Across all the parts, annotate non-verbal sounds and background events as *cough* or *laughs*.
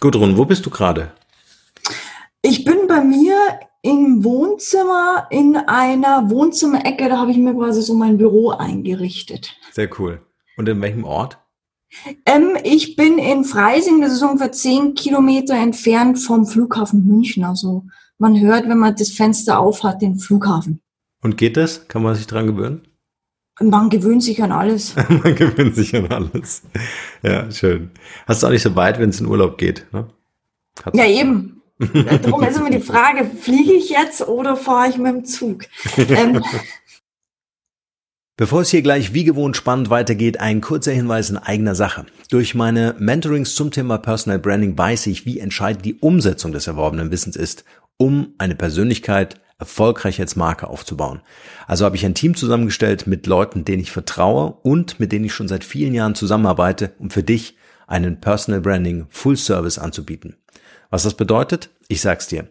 Gudrun, wo bist du gerade? Ich bin bei mir im Wohnzimmer in einer Wohnzimmerecke, da habe ich mir quasi so mein Büro eingerichtet. Sehr cool. Und in welchem Ort? Ähm, ich bin in Freising, das ist ungefähr zehn Kilometer entfernt vom Flughafen München. Also man hört, wenn man das Fenster aufhat, den Flughafen. Und geht das? Kann man sich dran gewöhnen? Man gewöhnt sich an alles. *laughs* man gewöhnt sich an alles. Ja, schön. Hast du auch nicht so weit, wenn es in Urlaub geht? Ne? Ja, eben. Darum ist immer die *laughs* Frage, fliege ich jetzt oder fahre ich mit dem Zug? ähm, Bevor es hier gleich wie gewohnt spannend weitergeht, ein kurzer Hinweis in eigener Sache. Durch meine Mentorings zum Thema Personal Branding weiß ich, wie entscheidend die Umsetzung des erworbenen Wissens ist, um eine Persönlichkeit erfolgreich als Marke aufzubauen. Also habe ich ein Team zusammengestellt mit Leuten, denen ich vertraue und mit denen ich schon seit vielen Jahren zusammenarbeite, um für dich einen Personal Branding Full Service anzubieten. Was das bedeutet? Ich sag's dir.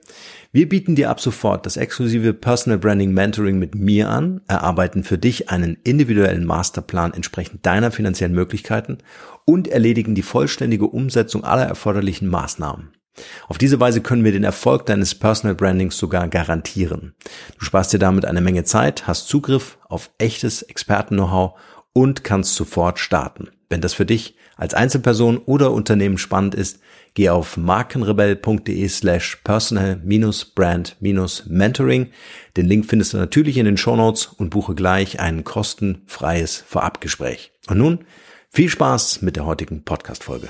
Wir bieten dir ab sofort das exklusive Personal Branding Mentoring mit mir an, erarbeiten für dich einen individuellen Masterplan entsprechend deiner finanziellen Möglichkeiten und erledigen die vollständige Umsetzung aller erforderlichen Maßnahmen. Auf diese Weise können wir den Erfolg deines Personal Brandings sogar garantieren. Du sparst dir damit eine Menge Zeit, hast Zugriff auf echtes Experten-Know-how und kannst sofort starten. Wenn das für dich als Einzelperson oder Unternehmen spannend ist, geh auf markenrebell.de slash personal-brand-mentoring. Den Link findest du natürlich in den Shownotes und buche gleich ein kostenfreies Vorabgespräch. Und nun viel Spaß mit der heutigen Podcast-Folge.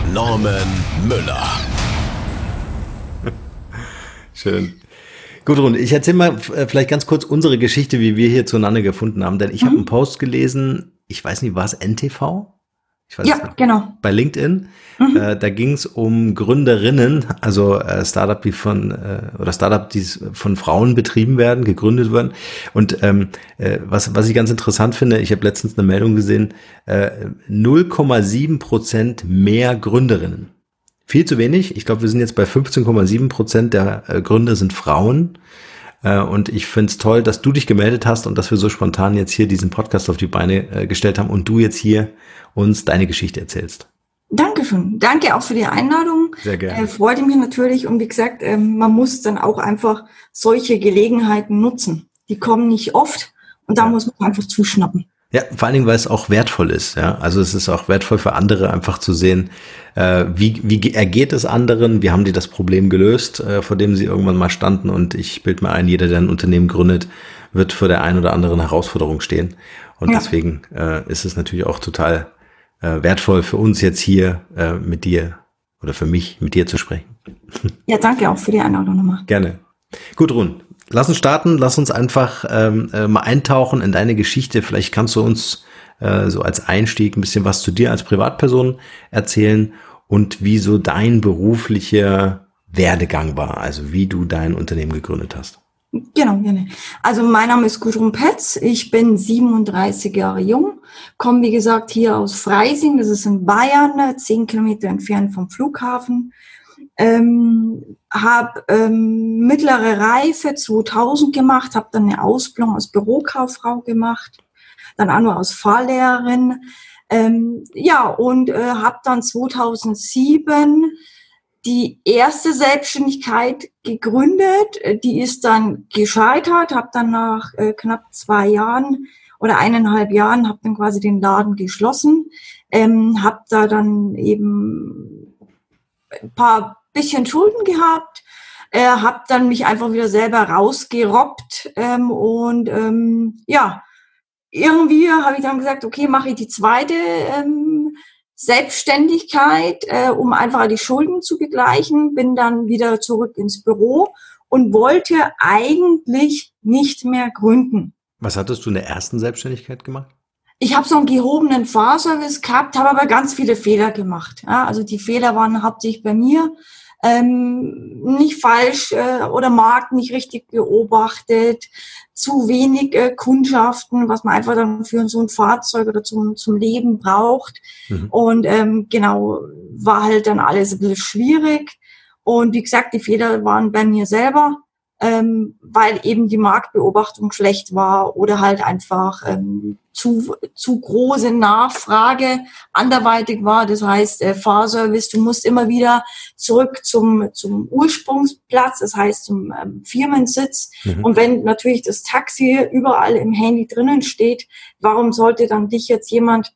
Norman Müller. Schön. Gudrun, ich erzähle mal äh, vielleicht ganz kurz unsere Geschichte, wie wir hier zueinander gefunden haben, denn ich mhm. habe einen Post gelesen, ich weiß nicht, war es NTV? Ja, nicht, genau. Bei LinkedIn. Mhm. Äh, da ging es um Gründerinnen, also äh, Startup, die von äh, oder Startup, die von Frauen betrieben werden, gegründet werden. Und ähm, äh, was, was ich ganz interessant finde, ich habe letztens eine Meldung gesehen, äh, 0,7 Prozent mehr Gründerinnen. Viel zu wenig. Ich glaube, wir sind jetzt bei 15,7 Prozent der äh, Gründer sind Frauen. Äh, und ich finde es toll, dass du dich gemeldet hast und dass wir so spontan jetzt hier diesen Podcast auf die Beine äh, gestellt haben und du jetzt hier uns deine Geschichte erzählst. Dankeschön. Danke auch für die Einladung. Sehr gerne. Äh, freut mich natürlich. Und wie gesagt, äh, man muss dann auch einfach solche Gelegenheiten nutzen. Die kommen nicht oft und da ja. muss man einfach zuschnappen. Ja, vor allen Dingen, weil es auch wertvoll ist. Ja, also es ist auch wertvoll für andere, einfach zu sehen, äh, wie, wie ergeht es anderen, wie haben die das Problem gelöst, äh, vor dem sie irgendwann mal standen. Und ich bild mir ein, jeder, der ein Unternehmen gründet, wird vor der einen oder anderen Herausforderung stehen. Und ja. deswegen äh, ist es natürlich auch total äh, wertvoll für uns jetzt hier äh, mit dir oder für mich mit dir zu sprechen. Ja, danke auch für die Einladung nochmal. Gerne. Gudrun, lass uns starten, lass uns einfach ähm, äh, mal eintauchen in deine Geschichte. Vielleicht kannst du uns äh, so als Einstieg ein bisschen was zu dir als Privatperson erzählen und wie so dein beruflicher Werdegang war, also wie du dein Unternehmen gegründet hast. Genau, gerne. Also mein Name ist Gudrun Petz, ich bin 37 Jahre jung, komme wie gesagt hier aus Freising, das ist in Bayern, zehn Kilometer entfernt vom Flughafen ähm, habe ähm, mittlere Reife 2000 gemacht, habe dann eine Ausbildung als Bürokauffrau gemacht, dann auch nur als Fahrlehrerin. Ähm, ja, und äh, habe dann 2007 die erste Selbstständigkeit gegründet. Die ist dann gescheitert, habe dann nach äh, knapp zwei Jahren oder eineinhalb Jahren, habe dann quasi den Laden geschlossen, ähm, habe da dann eben ein paar bisschen Schulden gehabt, äh, habe dann mich einfach wieder selber rausgerobbt ähm, und ähm, ja, irgendwie habe ich dann gesagt, okay, mache ich die zweite ähm, Selbstständigkeit, äh, um einfach die Schulden zu begleichen, bin dann wieder zurück ins Büro und wollte eigentlich nicht mehr gründen. Was hattest du in der ersten Selbstständigkeit gemacht? Ich habe so einen gehobenen Fahrservice gehabt, habe aber ganz viele Fehler gemacht. Ja, also die Fehler waren hauptsächlich bei mir. Ähm, nicht falsch äh, oder Markt nicht richtig beobachtet, zu wenig äh, Kundschaften, was man einfach dann für so ein Fahrzeug oder zum, zum Leben braucht. Mhm. Und ähm, genau, war halt dann alles ein bisschen schwierig. Und wie gesagt, die Fehler waren bei mir selber ähm, weil eben die Marktbeobachtung schlecht war oder halt einfach ähm, zu, zu große Nachfrage anderweitig war. Das heißt, äh, Fahrservice, du musst immer wieder zurück zum, zum Ursprungsplatz, das heißt zum ähm, Firmensitz. Mhm. Und wenn natürlich das Taxi überall im Handy drinnen steht, warum sollte dann dich jetzt jemand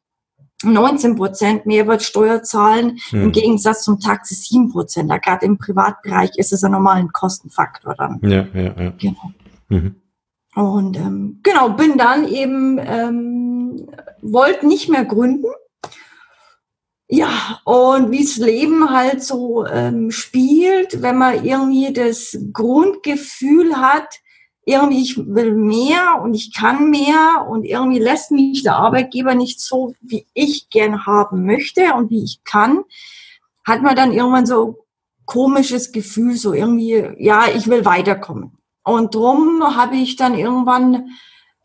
19 Prozent Mehrwertsteuer zahlen, hm. im Gegensatz zum Taxi 7 Prozent. Da gerade im Privatbereich ist es ja normal ein Kostenfaktor dann. Ja, ja, ja. Genau. Mhm. Und ähm, genau, bin dann eben, ähm, wollte nicht mehr gründen. Ja, und wie das Leben halt so ähm, spielt, wenn man irgendwie das Grundgefühl hat, irgendwie ich will mehr und ich kann mehr und irgendwie lässt mich der Arbeitgeber nicht so, wie ich gern haben möchte und wie ich kann, hat man dann irgendwann so komisches Gefühl, so irgendwie, ja, ich will weiterkommen. Und drum habe ich dann irgendwann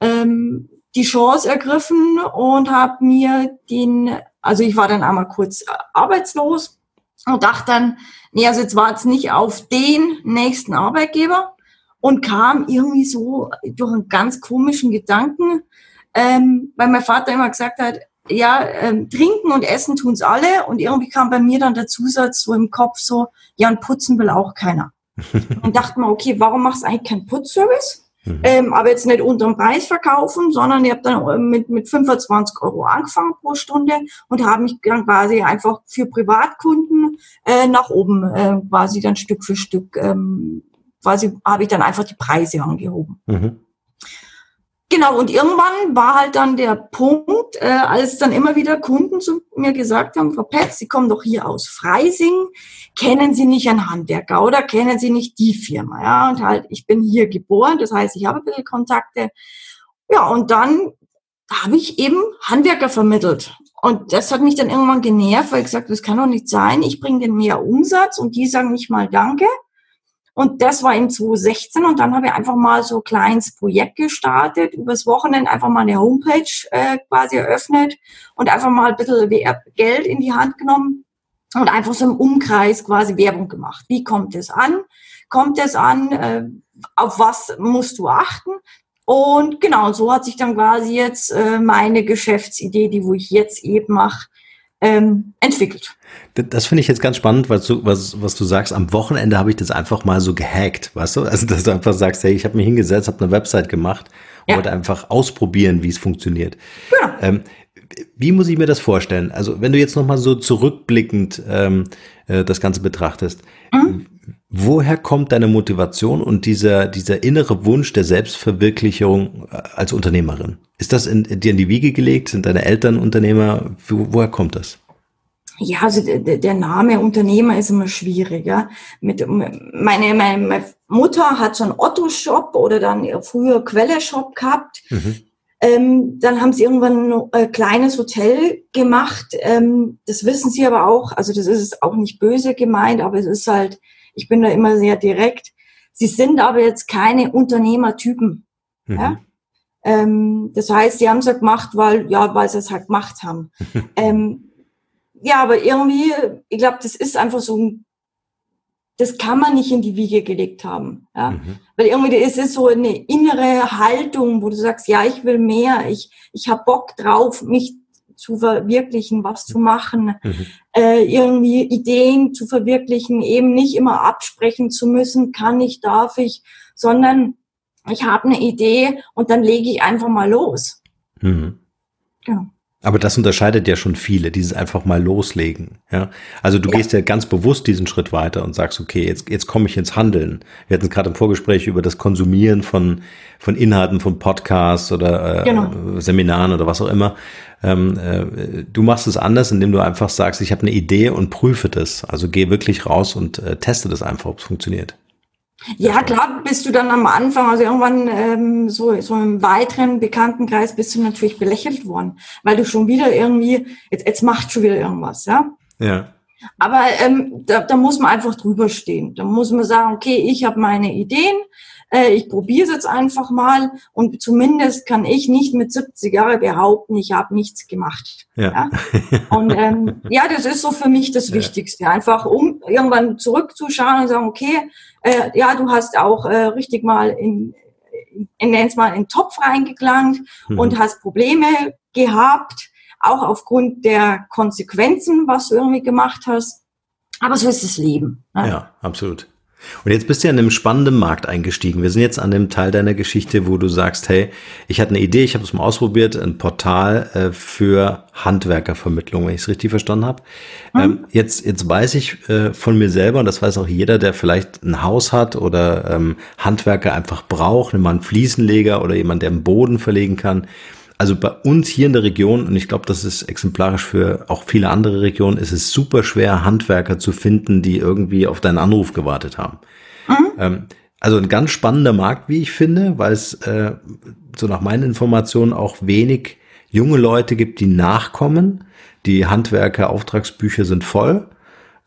ähm, die Chance ergriffen und habe mir den, also ich war dann einmal kurz arbeitslos und dachte dann, nee, also jetzt war es nicht auf den nächsten Arbeitgeber, und kam irgendwie so durch einen ganz komischen Gedanken, ähm, weil mein Vater immer gesagt hat, ja, ähm, trinken und essen tun's alle und irgendwie kam bei mir dann der Zusatz so im Kopf so, ja, und putzen will auch keiner. Und dachte mir, okay, warum machst du eigentlich keinen Putzservice? Mhm. Ähm, aber jetzt nicht unterm Preis verkaufen, sondern ich habe dann äh, mit, mit 25 Euro angefangen pro Stunde und habe mich dann quasi einfach für Privatkunden äh, nach oben äh, quasi dann Stück für Stück ähm, quasi habe ich dann einfach die Preise angehoben. Mhm. Genau, und irgendwann war halt dann der Punkt, äh, als dann immer wieder Kunden zu mir gesagt haben, Frau Petz, Sie kommen doch hier aus Freising, kennen Sie nicht einen Handwerker oder kennen Sie nicht die Firma? Ja, und halt, ich bin hier geboren, das heißt, ich habe ein bisschen Kontakte. Ja, und dann habe ich eben Handwerker vermittelt. Und das hat mich dann irgendwann genervt, weil ich gesagt, das kann doch nicht sein, ich bringe den mehr Umsatz und die sagen nicht mal Danke. Und das war in 2016 und dann habe ich einfach mal so ein kleines Projekt gestartet, übers Wochenende einfach mal eine Homepage äh, quasi eröffnet und einfach mal ein bisschen Geld in die Hand genommen und einfach so im Umkreis quasi Werbung gemacht. Wie kommt es an? Kommt es an? Äh, auf was musst du achten? Und genau, so hat sich dann quasi jetzt äh, meine Geschäftsidee, die wo ich jetzt eben mache, ähm, entwickelt. Das finde ich jetzt ganz spannend, was du, was, was du sagst. Am Wochenende habe ich das einfach mal so gehackt, weißt du? Also, dass du einfach sagst, hey, ich habe mich hingesetzt, habe eine Website gemacht und ja. wollte einfach ausprobieren, wie es funktioniert. Ja. Ähm, wie muss ich mir das vorstellen? Also, wenn du jetzt nochmal so zurückblickend ähm, äh, das Ganze betrachtest, mhm. woher kommt deine Motivation und dieser, dieser innere Wunsch der Selbstverwirklichung äh, als Unternehmerin? Ist das in, dir in die Wiege gelegt? Sind deine Eltern Unternehmer? Wo, woher kommt das? Ja, also der, Name Unternehmer ist immer schwieriger. Mit meine, meine Mutter hat so einen Otto-Shop oder dann früher Quelle-Shop gehabt. Mhm. Ähm, dann haben sie irgendwann ein äh, kleines Hotel gemacht. Ähm, das wissen sie aber auch. Also das ist auch nicht böse gemeint, aber es ist halt, ich bin da immer sehr direkt. Sie sind aber jetzt keine Unternehmertypen. Mhm. Ja? Ähm, das heißt, sie haben es halt gemacht, weil, ja, weil sie es halt gemacht haben. *laughs* ähm, ja, aber irgendwie, ich glaube, das ist einfach so ein, das kann man nicht in die Wiege gelegt haben. Ja? Mhm. Weil irgendwie es ist so eine innere Haltung, wo du sagst, ja, ich will mehr, ich, ich habe Bock drauf, mich zu verwirklichen, was zu machen, mhm. äh, irgendwie Ideen zu verwirklichen, eben nicht immer absprechen zu müssen, kann ich, darf ich, sondern ich habe eine Idee und dann lege ich einfach mal los. Mhm. Genau. Aber das unterscheidet ja schon viele, dieses einfach mal loslegen. Ja, also du ja. gehst ja ganz bewusst diesen Schritt weiter und sagst, okay, jetzt jetzt komme ich ins Handeln. Wir hatten gerade im Vorgespräch über das Konsumieren von von Inhalten von Podcasts oder äh, genau. Seminaren oder was auch immer. Ähm, äh, du machst es anders, indem du einfach sagst, ich habe eine Idee und prüfe das. Also geh wirklich raus und äh, teste das einfach, ob es funktioniert. Ja, klar bist du dann am Anfang, also irgendwann ähm, so, so im weiteren Bekanntenkreis bist du natürlich belächelt worden, weil du schon wieder irgendwie, jetzt, jetzt macht schon wieder irgendwas, ja. Ja. Aber ähm, da, da muss man einfach drüber stehen. Da muss man sagen, okay, ich habe meine Ideen, äh, ich probiere es jetzt einfach mal und zumindest kann ich nicht mit 70 Jahren behaupten, ich habe nichts gemacht. Ja. ja? Und ähm, ja, das ist so für mich das Wichtigste, einfach um irgendwann zurückzuschauen und sagen, okay, äh, ja, du hast auch äh, richtig mal in, in nenn's mal in den Topf reingelangt mhm. und hast Probleme gehabt, auch aufgrund der Konsequenzen, was du irgendwie gemacht hast. Aber so ist das Leben. Ne? Ja, absolut. Und jetzt bist du ja in einem spannenden Markt eingestiegen. Wir sind jetzt an dem Teil deiner Geschichte, wo du sagst, hey, ich hatte eine Idee, ich habe es mal ausprobiert, ein Portal äh, für Handwerkervermittlung, wenn ich es richtig verstanden habe. Mhm. Ähm, jetzt, jetzt weiß ich äh, von mir selber, und das weiß auch jeder, der vielleicht ein Haus hat oder ähm, Handwerker einfach braucht, nimm mal einen Fliesenleger oder jemand, der einen Boden verlegen kann. Also bei uns hier in der Region, und ich glaube, das ist exemplarisch für auch viele andere Regionen, ist es super schwer, Handwerker zu finden, die irgendwie auf deinen Anruf gewartet haben. Mhm. Ähm, also ein ganz spannender Markt, wie ich finde, weil es äh, so nach meinen Informationen auch wenig junge Leute gibt, die nachkommen. Die Handwerker-Auftragsbücher sind voll.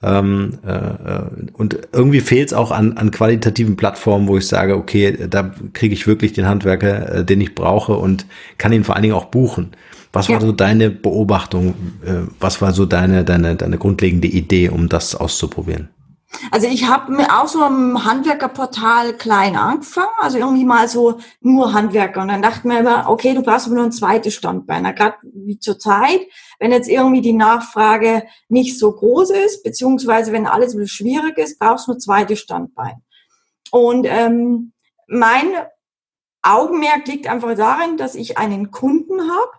Ähm, äh, äh, und irgendwie fehlt es auch an, an qualitativen Plattformen, wo ich sage, okay, da kriege ich wirklich den Handwerker, äh, den ich brauche und kann ihn vor allen Dingen auch buchen. Was war ja. so deine Beobachtung? Äh, was war so deine, deine, deine grundlegende Idee, um das auszuprobieren? Also ich habe mir auch so im Handwerkerportal klein angefangen, also irgendwie mal so nur Handwerker. Und dann dachte mir immer, okay, du brauchst nur ein zweites Standbein. Gerade wie zur Zeit, wenn jetzt irgendwie die Nachfrage nicht so groß ist, beziehungsweise wenn alles ein schwierig ist, brauchst du nur ein zweites Standbein. Und ähm, mein Augenmerk liegt einfach darin, dass ich einen Kunden habe,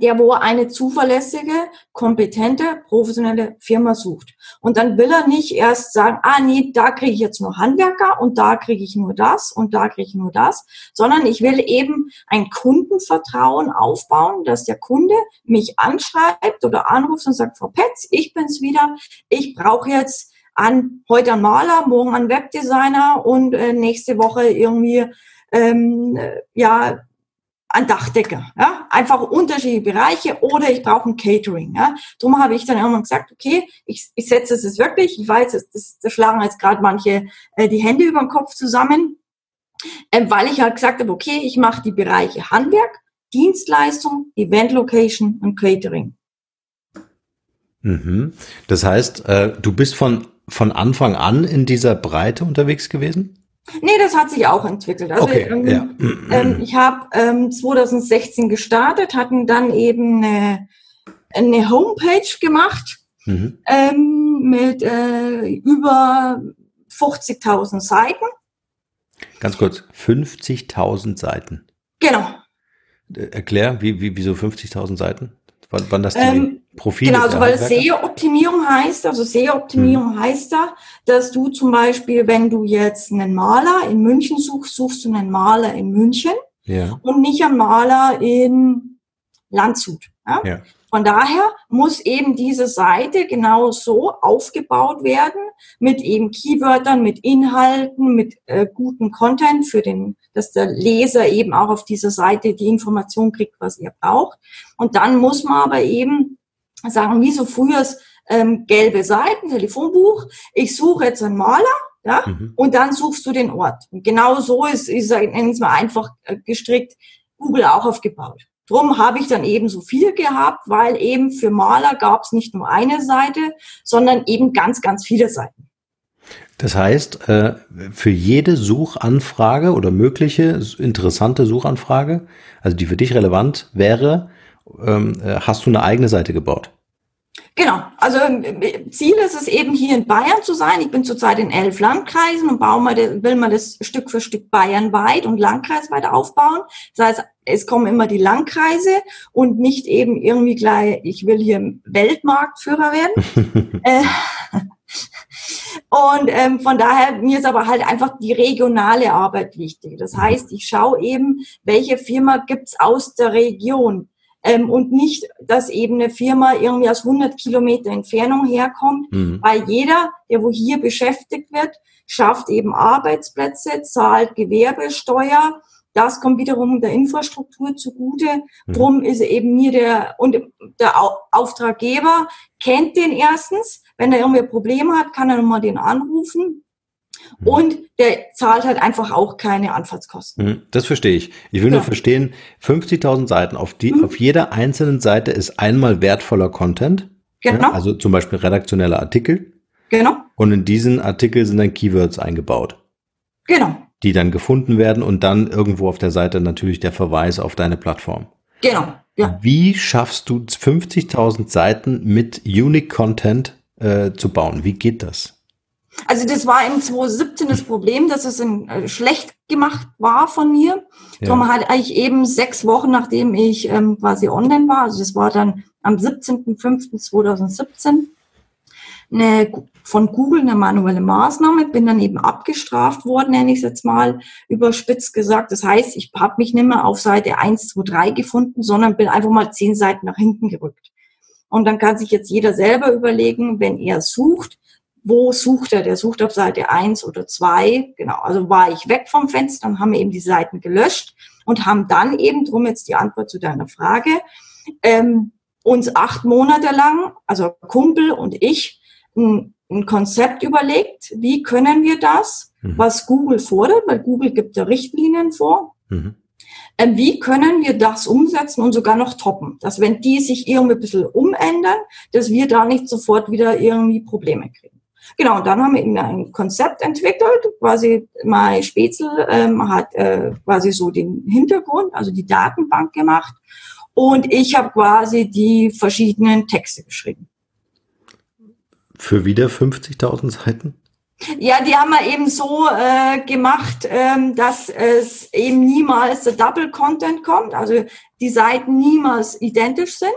der wo eine zuverlässige, kompetente, professionelle Firma sucht. Und dann will er nicht erst sagen, ah nee, da kriege ich jetzt nur Handwerker und da kriege ich nur das und da kriege ich nur das, sondern ich will eben ein Kundenvertrauen aufbauen, dass der Kunde mich anschreibt oder anruft und sagt, Frau Petz, ich bin's wieder, ich brauche jetzt an heute einen Maler, morgen einen Webdesigner und äh, nächste Woche irgendwie ähm, äh, ja ein Dachdecker, ja, einfach unterschiedliche Bereiche oder ich brauche ein Catering, ja. Darum habe ich dann irgendwann gesagt, okay, ich, ich setze es wirklich, ich weiß, das, das, das schlagen jetzt gerade manche äh, die Hände über den Kopf zusammen, äh, weil ich halt gesagt habe, okay, ich mache die Bereiche Handwerk, Dienstleistung, Event Location und Catering. Mhm. Das heißt, äh, du bist von, von Anfang an in dieser Breite unterwegs gewesen? Nee, das hat sich auch entwickelt. Also okay, ähm, ja. ähm, ich habe ähm, 2016 gestartet, hatten dann eben eine, eine Homepage gemacht mhm. ähm, mit äh, über 50.000 Seiten. Ganz kurz, 50.000 Seiten. Genau. Äh, erklär, wie, wie, wieso 50.000 Seiten? Wann, wann das die Profile Genau, also weil SEO-Optimierung heißt, also SEO-Optimierung hm. heißt da, dass du zum Beispiel, wenn du jetzt einen Maler in München suchst, suchst du einen Maler in München ja. und nicht einen Maler in Landshut. Ja? ja. Von daher muss eben diese Seite genau so aufgebaut werden mit eben Keywörtern, mit Inhalten, mit äh, gutem Content für den, dass der Leser eben auch auf dieser Seite die Information kriegt, was er braucht. Und dann muss man aber eben sagen, wie so früher ähm, gelbe Seiten, Telefonbuch. Ich suche jetzt einen Maler, ja, mhm. und dann suchst du den Ort. Und genau so ist, nenne es mal einfach äh, gestrickt, Google auch aufgebaut. Drum habe ich dann eben so viel gehabt, weil eben für Maler gab es nicht nur eine Seite, sondern eben ganz, ganz viele Seiten. Das heißt, äh, für jede Suchanfrage oder mögliche interessante Suchanfrage, also die für dich relevant wäre, ähm, äh, hast du eine eigene Seite gebaut. Genau, also äh, Ziel ist es eben hier in Bayern zu sein. Ich bin zurzeit in elf Landkreisen und baue mal, will mal das Stück für Stück bayernweit und landkreisweit aufbauen. Das heißt, es kommen immer die Landkreise und nicht eben irgendwie gleich, ich will hier Weltmarktführer werden. *laughs* äh, und ähm, von daher, mir ist aber halt einfach die regionale Arbeit wichtig. Das heißt, ich schaue eben, welche Firma gibt's aus der Region ähm, und nicht, dass eben eine Firma irgendwie aus 100 Kilometer Entfernung herkommt, mhm. weil jeder, der wo hier beschäftigt wird, schafft eben Arbeitsplätze, zahlt Gewerbesteuer, das kommt wiederum der Infrastruktur zugute. Mhm. Drum ist eben mir der, und der Auftraggeber kennt den erstens. Wenn er irgendwie ein Problem hat, kann er nochmal den anrufen. Mhm. Und der zahlt halt einfach auch keine Anfahrtskosten. Mhm. Das verstehe ich. Ich will ja. nur verstehen, 50.000 Seiten, auf, die, mhm. auf jeder einzelnen Seite ist einmal wertvoller Content. Genau. Ja, also zum Beispiel redaktionelle Artikel. Genau. Und in diesen Artikel sind dann Keywords eingebaut. Genau die dann gefunden werden und dann irgendwo auf der Seite natürlich der Verweis auf deine Plattform. Genau. Ja. Wie schaffst du 50.000 Seiten mit Unique Content äh, zu bauen? Wie geht das? Also das war im 2017 das Problem, dass es in, äh, schlecht gemacht war von mir. Ja. Darum halt eigentlich eben sechs Wochen, nachdem ich ähm, quasi online war, also das war dann am 17.05.2017, eine, von Google eine manuelle Maßnahme, bin dann eben abgestraft worden, nenne ich es jetzt mal überspitzt gesagt. Das heißt, ich habe mich nicht mehr auf Seite 1, 2, 3 gefunden, sondern bin einfach mal zehn Seiten nach hinten gerückt. Und dann kann sich jetzt jeder selber überlegen, wenn er sucht, wo sucht er? Der sucht auf Seite 1 oder 2. Genau, also war ich weg vom Fenster und haben eben die Seiten gelöscht und haben dann eben, drum jetzt die Antwort zu deiner Frage, ähm, uns acht Monate lang, also Kumpel und ich, ein, ein Konzept überlegt, wie können wir das, mhm. was Google fordert, weil Google gibt ja Richtlinien vor. Mhm. Ähm, wie können wir das umsetzen und sogar noch toppen? Dass wenn die sich irgendwie ein bisschen umändern, dass wir da nicht sofort wieder irgendwie Probleme kriegen. Genau, dann haben wir eben ein Konzept entwickelt. Quasi Mai Spätzl ähm, hat äh, quasi so den Hintergrund, also die Datenbank gemacht. Und ich habe quasi die verschiedenen Texte geschrieben. Für wieder 50.000 Seiten? Ja, die haben wir eben so äh, gemacht, ähm, dass es eben niemals der Double Content kommt, also die Seiten niemals identisch sind,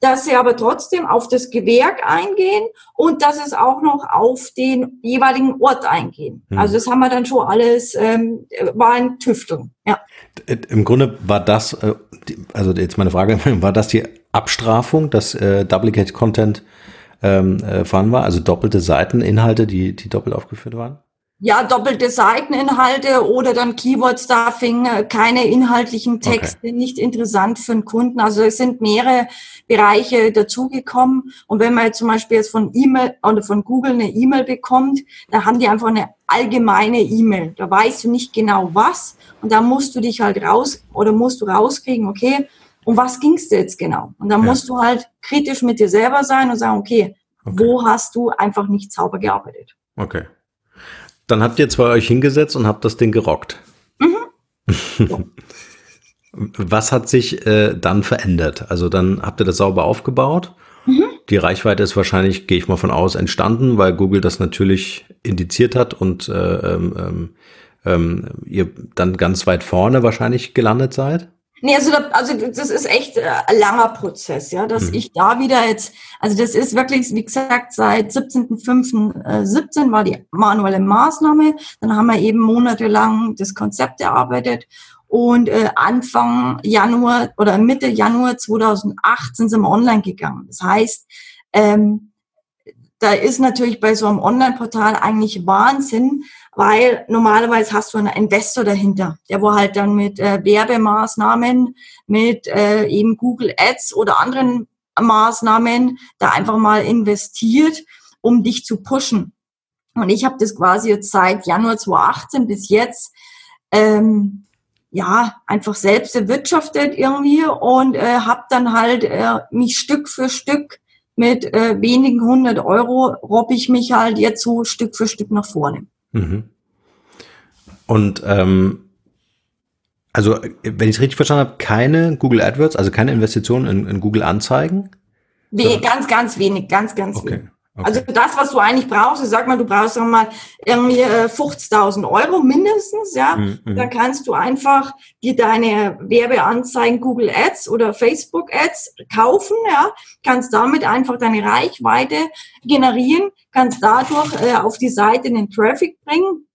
dass sie aber trotzdem auf das Gewerk eingehen und dass es auch noch auf den jeweiligen Ort eingehen. Hm. Also das haben wir dann schon alles, ähm, war ein Tüfteln, ja. Im Grunde war das, äh, also jetzt meine Frage, *laughs* war das die Abstrafung, dass äh, Duplicate Content ähm, äh, vorhanden war? Also doppelte Seiteninhalte, die, die doppelt aufgeführt waren? Ja, doppelte Seiteninhalte oder dann Keyword-Stuffing, äh, keine inhaltlichen Texte, okay. nicht interessant für den Kunden. Also es sind mehrere Bereiche dazugekommen. Und wenn man jetzt zum Beispiel jetzt von E-Mail oder von Google eine E-Mail bekommt, da haben die einfach eine allgemeine E-Mail. Da weißt du nicht genau was. Und da musst du dich halt raus oder musst du rauskriegen, okay, um was ging es dir jetzt genau? Und dann ja. musst du halt kritisch mit dir selber sein und sagen, okay, okay, wo hast du einfach nicht sauber gearbeitet? Okay. Dann habt ihr zwei euch hingesetzt und habt das Ding gerockt. Mhm. *laughs* was hat sich äh, dann verändert? Also dann habt ihr das sauber aufgebaut. Mhm. Die Reichweite ist wahrscheinlich, gehe ich mal von aus, entstanden, weil Google das natürlich indiziert hat und äh, ähm, ähm, ähm ihr dann ganz weit vorne wahrscheinlich gelandet seid. Nee, also, da, also das ist echt äh, ein langer Prozess, ja, dass mhm. ich da wieder jetzt, also das ist wirklich, wie gesagt, seit 17.05.17 äh, war die manuelle Maßnahme. Dann haben wir eben monatelang das Konzept erarbeitet und äh, Anfang Januar oder Mitte Januar 2018 sind wir online gegangen. Das heißt, ähm, da ist natürlich bei so einem Online-Portal eigentlich Wahnsinn, weil normalerweise hast du einen Investor dahinter, der wo halt dann mit äh, Werbemaßnahmen, mit äh, eben Google Ads oder anderen Maßnahmen da einfach mal investiert, um dich zu pushen. Und ich habe das quasi jetzt seit Januar 2018 bis jetzt ähm, ja einfach selbst erwirtschaftet irgendwie und äh, habe dann halt äh, mich Stück für Stück mit äh, wenigen hundert Euro robbe ich mich halt jetzt so Stück für Stück nach vorne. Mhm. Und ähm, also, wenn ich es richtig verstanden habe, keine Google AdWords, also keine Investitionen in, in Google Anzeigen? Nee, ganz, ganz wenig, ganz, ganz okay. wenig. Okay. Also das, was du eigentlich brauchst, ich sag mal, du brauchst mal irgendwie äh, 50.000 Euro mindestens, ja, mhm, mhm. dann kannst du einfach dir deine Werbeanzeigen Google Ads oder Facebook Ads kaufen, ja, kannst damit einfach deine Reichweite generieren, kannst dadurch äh, auf die Seite den Traffic bringen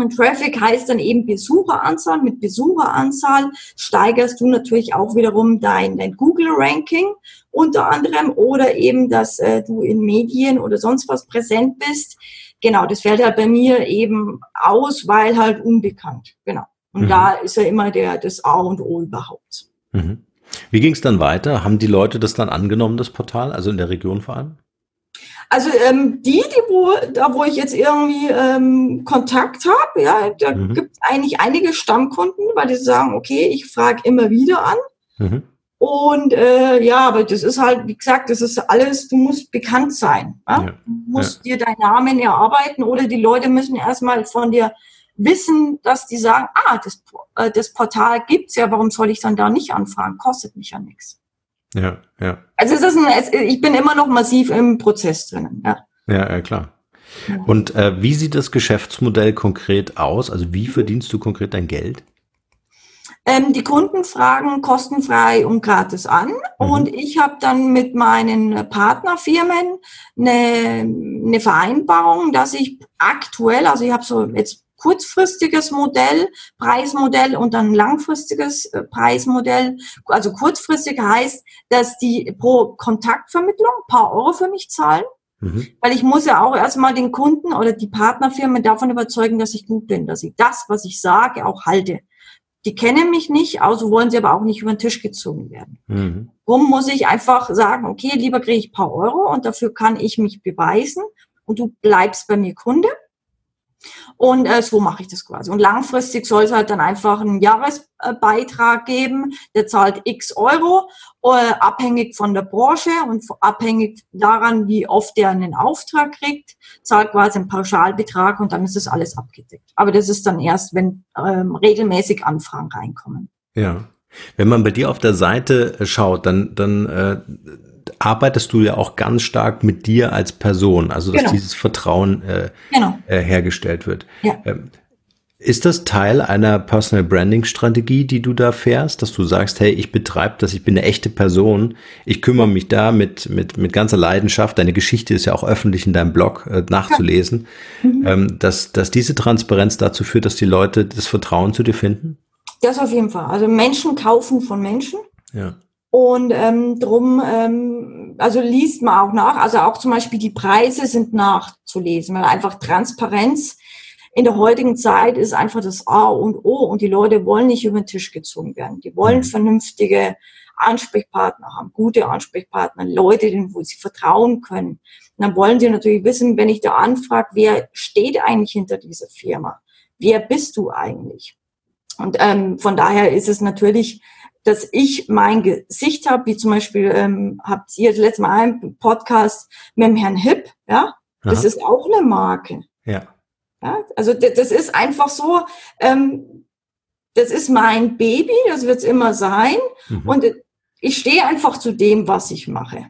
Und Traffic heißt dann eben Besucheranzahl. Mit Besucheranzahl steigerst du natürlich auch wiederum dein, dein Google-Ranking unter anderem oder eben, dass äh, du in Medien oder sonst was präsent bist. Genau, das fällt halt bei mir eben aus, weil halt unbekannt. Genau. Und mhm. da ist ja immer der, das A und O überhaupt. Mhm. Wie ging es dann weiter? Haben die Leute das dann angenommen, das Portal, also in der Region vor allem? Also ähm, die, die wo, da wo ich jetzt irgendwie ähm, Kontakt habe, ja, da mhm. gibt es eigentlich einige Stammkunden, weil die sagen, okay, ich frage immer wieder an. Mhm. Und äh, ja, aber das ist halt, wie gesagt, das ist alles, du musst bekannt sein. Ja? ja. Du musst ja. dir deinen Namen erarbeiten oder die Leute müssen erstmal von dir wissen, dass die sagen, ah, das, äh, das Portal gibt's ja, warum soll ich dann da nicht anfragen? Kostet mich ja nichts. Ja, ja. Also es ist ein, ich bin immer noch massiv im Prozess drinnen, ja. Ja, ja klar. Und äh, wie sieht das Geschäftsmodell konkret aus? Also wie verdienst du konkret dein Geld? Ähm, die Kunden fragen kostenfrei und gratis an mhm. und ich habe dann mit meinen Partnerfirmen eine, eine Vereinbarung, dass ich aktuell, also ich habe so jetzt kurzfristiges Modell, Preismodell und dann langfristiges äh, Preismodell. Also kurzfristig heißt, dass die pro Kontaktvermittlung paar Euro für mich zahlen. Mhm. Weil ich muss ja auch erstmal den Kunden oder die Partnerfirmen davon überzeugen, dass ich gut bin, dass ich das, was ich sage, auch halte. Die kennen mich nicht, also wollen sie aber auch nicht über den Tisch gezogen werden. Mhm. Darum muss ich einfach sagen, okay, lieber kriege ich paar Euro und dafür kann ich mich beweisen und du bleibst bei mir Kunde. Und äh, so mache ich das quasi. Und langfristig soll es halt dann einfach einen Jahresbeitrag geben, der zahlt x Euro, äh, abhängig von der Branche und abhängig daran, wie oft der einen Auftrag kriegt, zahlt quasi einen Pauschalbetrag und dann ist das alles abgedeckt. Aber das ist dann erst, wenn ähm, regelmäßig Anfragen reinkommen. Ja. Wenn man bei dir auf der Seite äh, schaut, dann, dann äh, arbeitest du ja auch ganz stark mit dir als Person, also dass genau. dieses Vertrauen äh, genau. äh, hergestellt wird. Ja. Ähm, ist das Teil einer Personal Branding Strategie, die du da fährst, dass du sagst, hey, ich betreibe das, ich bin eine echte Person, ich kümmere mich da mit, mit, mit ganzer Leidenschaft, deine Geschichte ist ja auch öffentlich in deinem Blog äh, nachzulesen, ja. mhm. ähm, dass, dass diese Transparenz dazu führt, dass die Leute das Vertrauen zu dir finden? Das auf jeden Fall. Also Menschen kaufen von Menschen. Ja. Und ähm, drum, ähm, also liest man auch nach. Also auch zum Beispiel die Preise sind nachzulesen, weil einfach Transparenz in der heutigen Zeit ist einfach das A und O und die Leute wollen nicht über den Tisch gezogen werden. Die wollen mhm. vernünftige Ansprechpartner haben, gute Ansprechpartner, Leute, denen wo sie vertrauen können. Und dann wollen sie natürlich wissen, wenn ich da anfrage, wer steht eigentlich hinter dieser Firma? Wer bist du eigentlich? Und ähm, von daher ist es natürlich dass ich mein Gesicht habe, wie zum Beispiel ähm, habt ihr das letzte Mal einen Podcast mit dem Herrn Hipp, ja, das Aha. ist auch eine Marke. Ja. ja also das ist einfach so, ähm, das ist mein Baby, das wird es immer sein. Mhm. Und ich stehe einfach zu dem, was ich mache.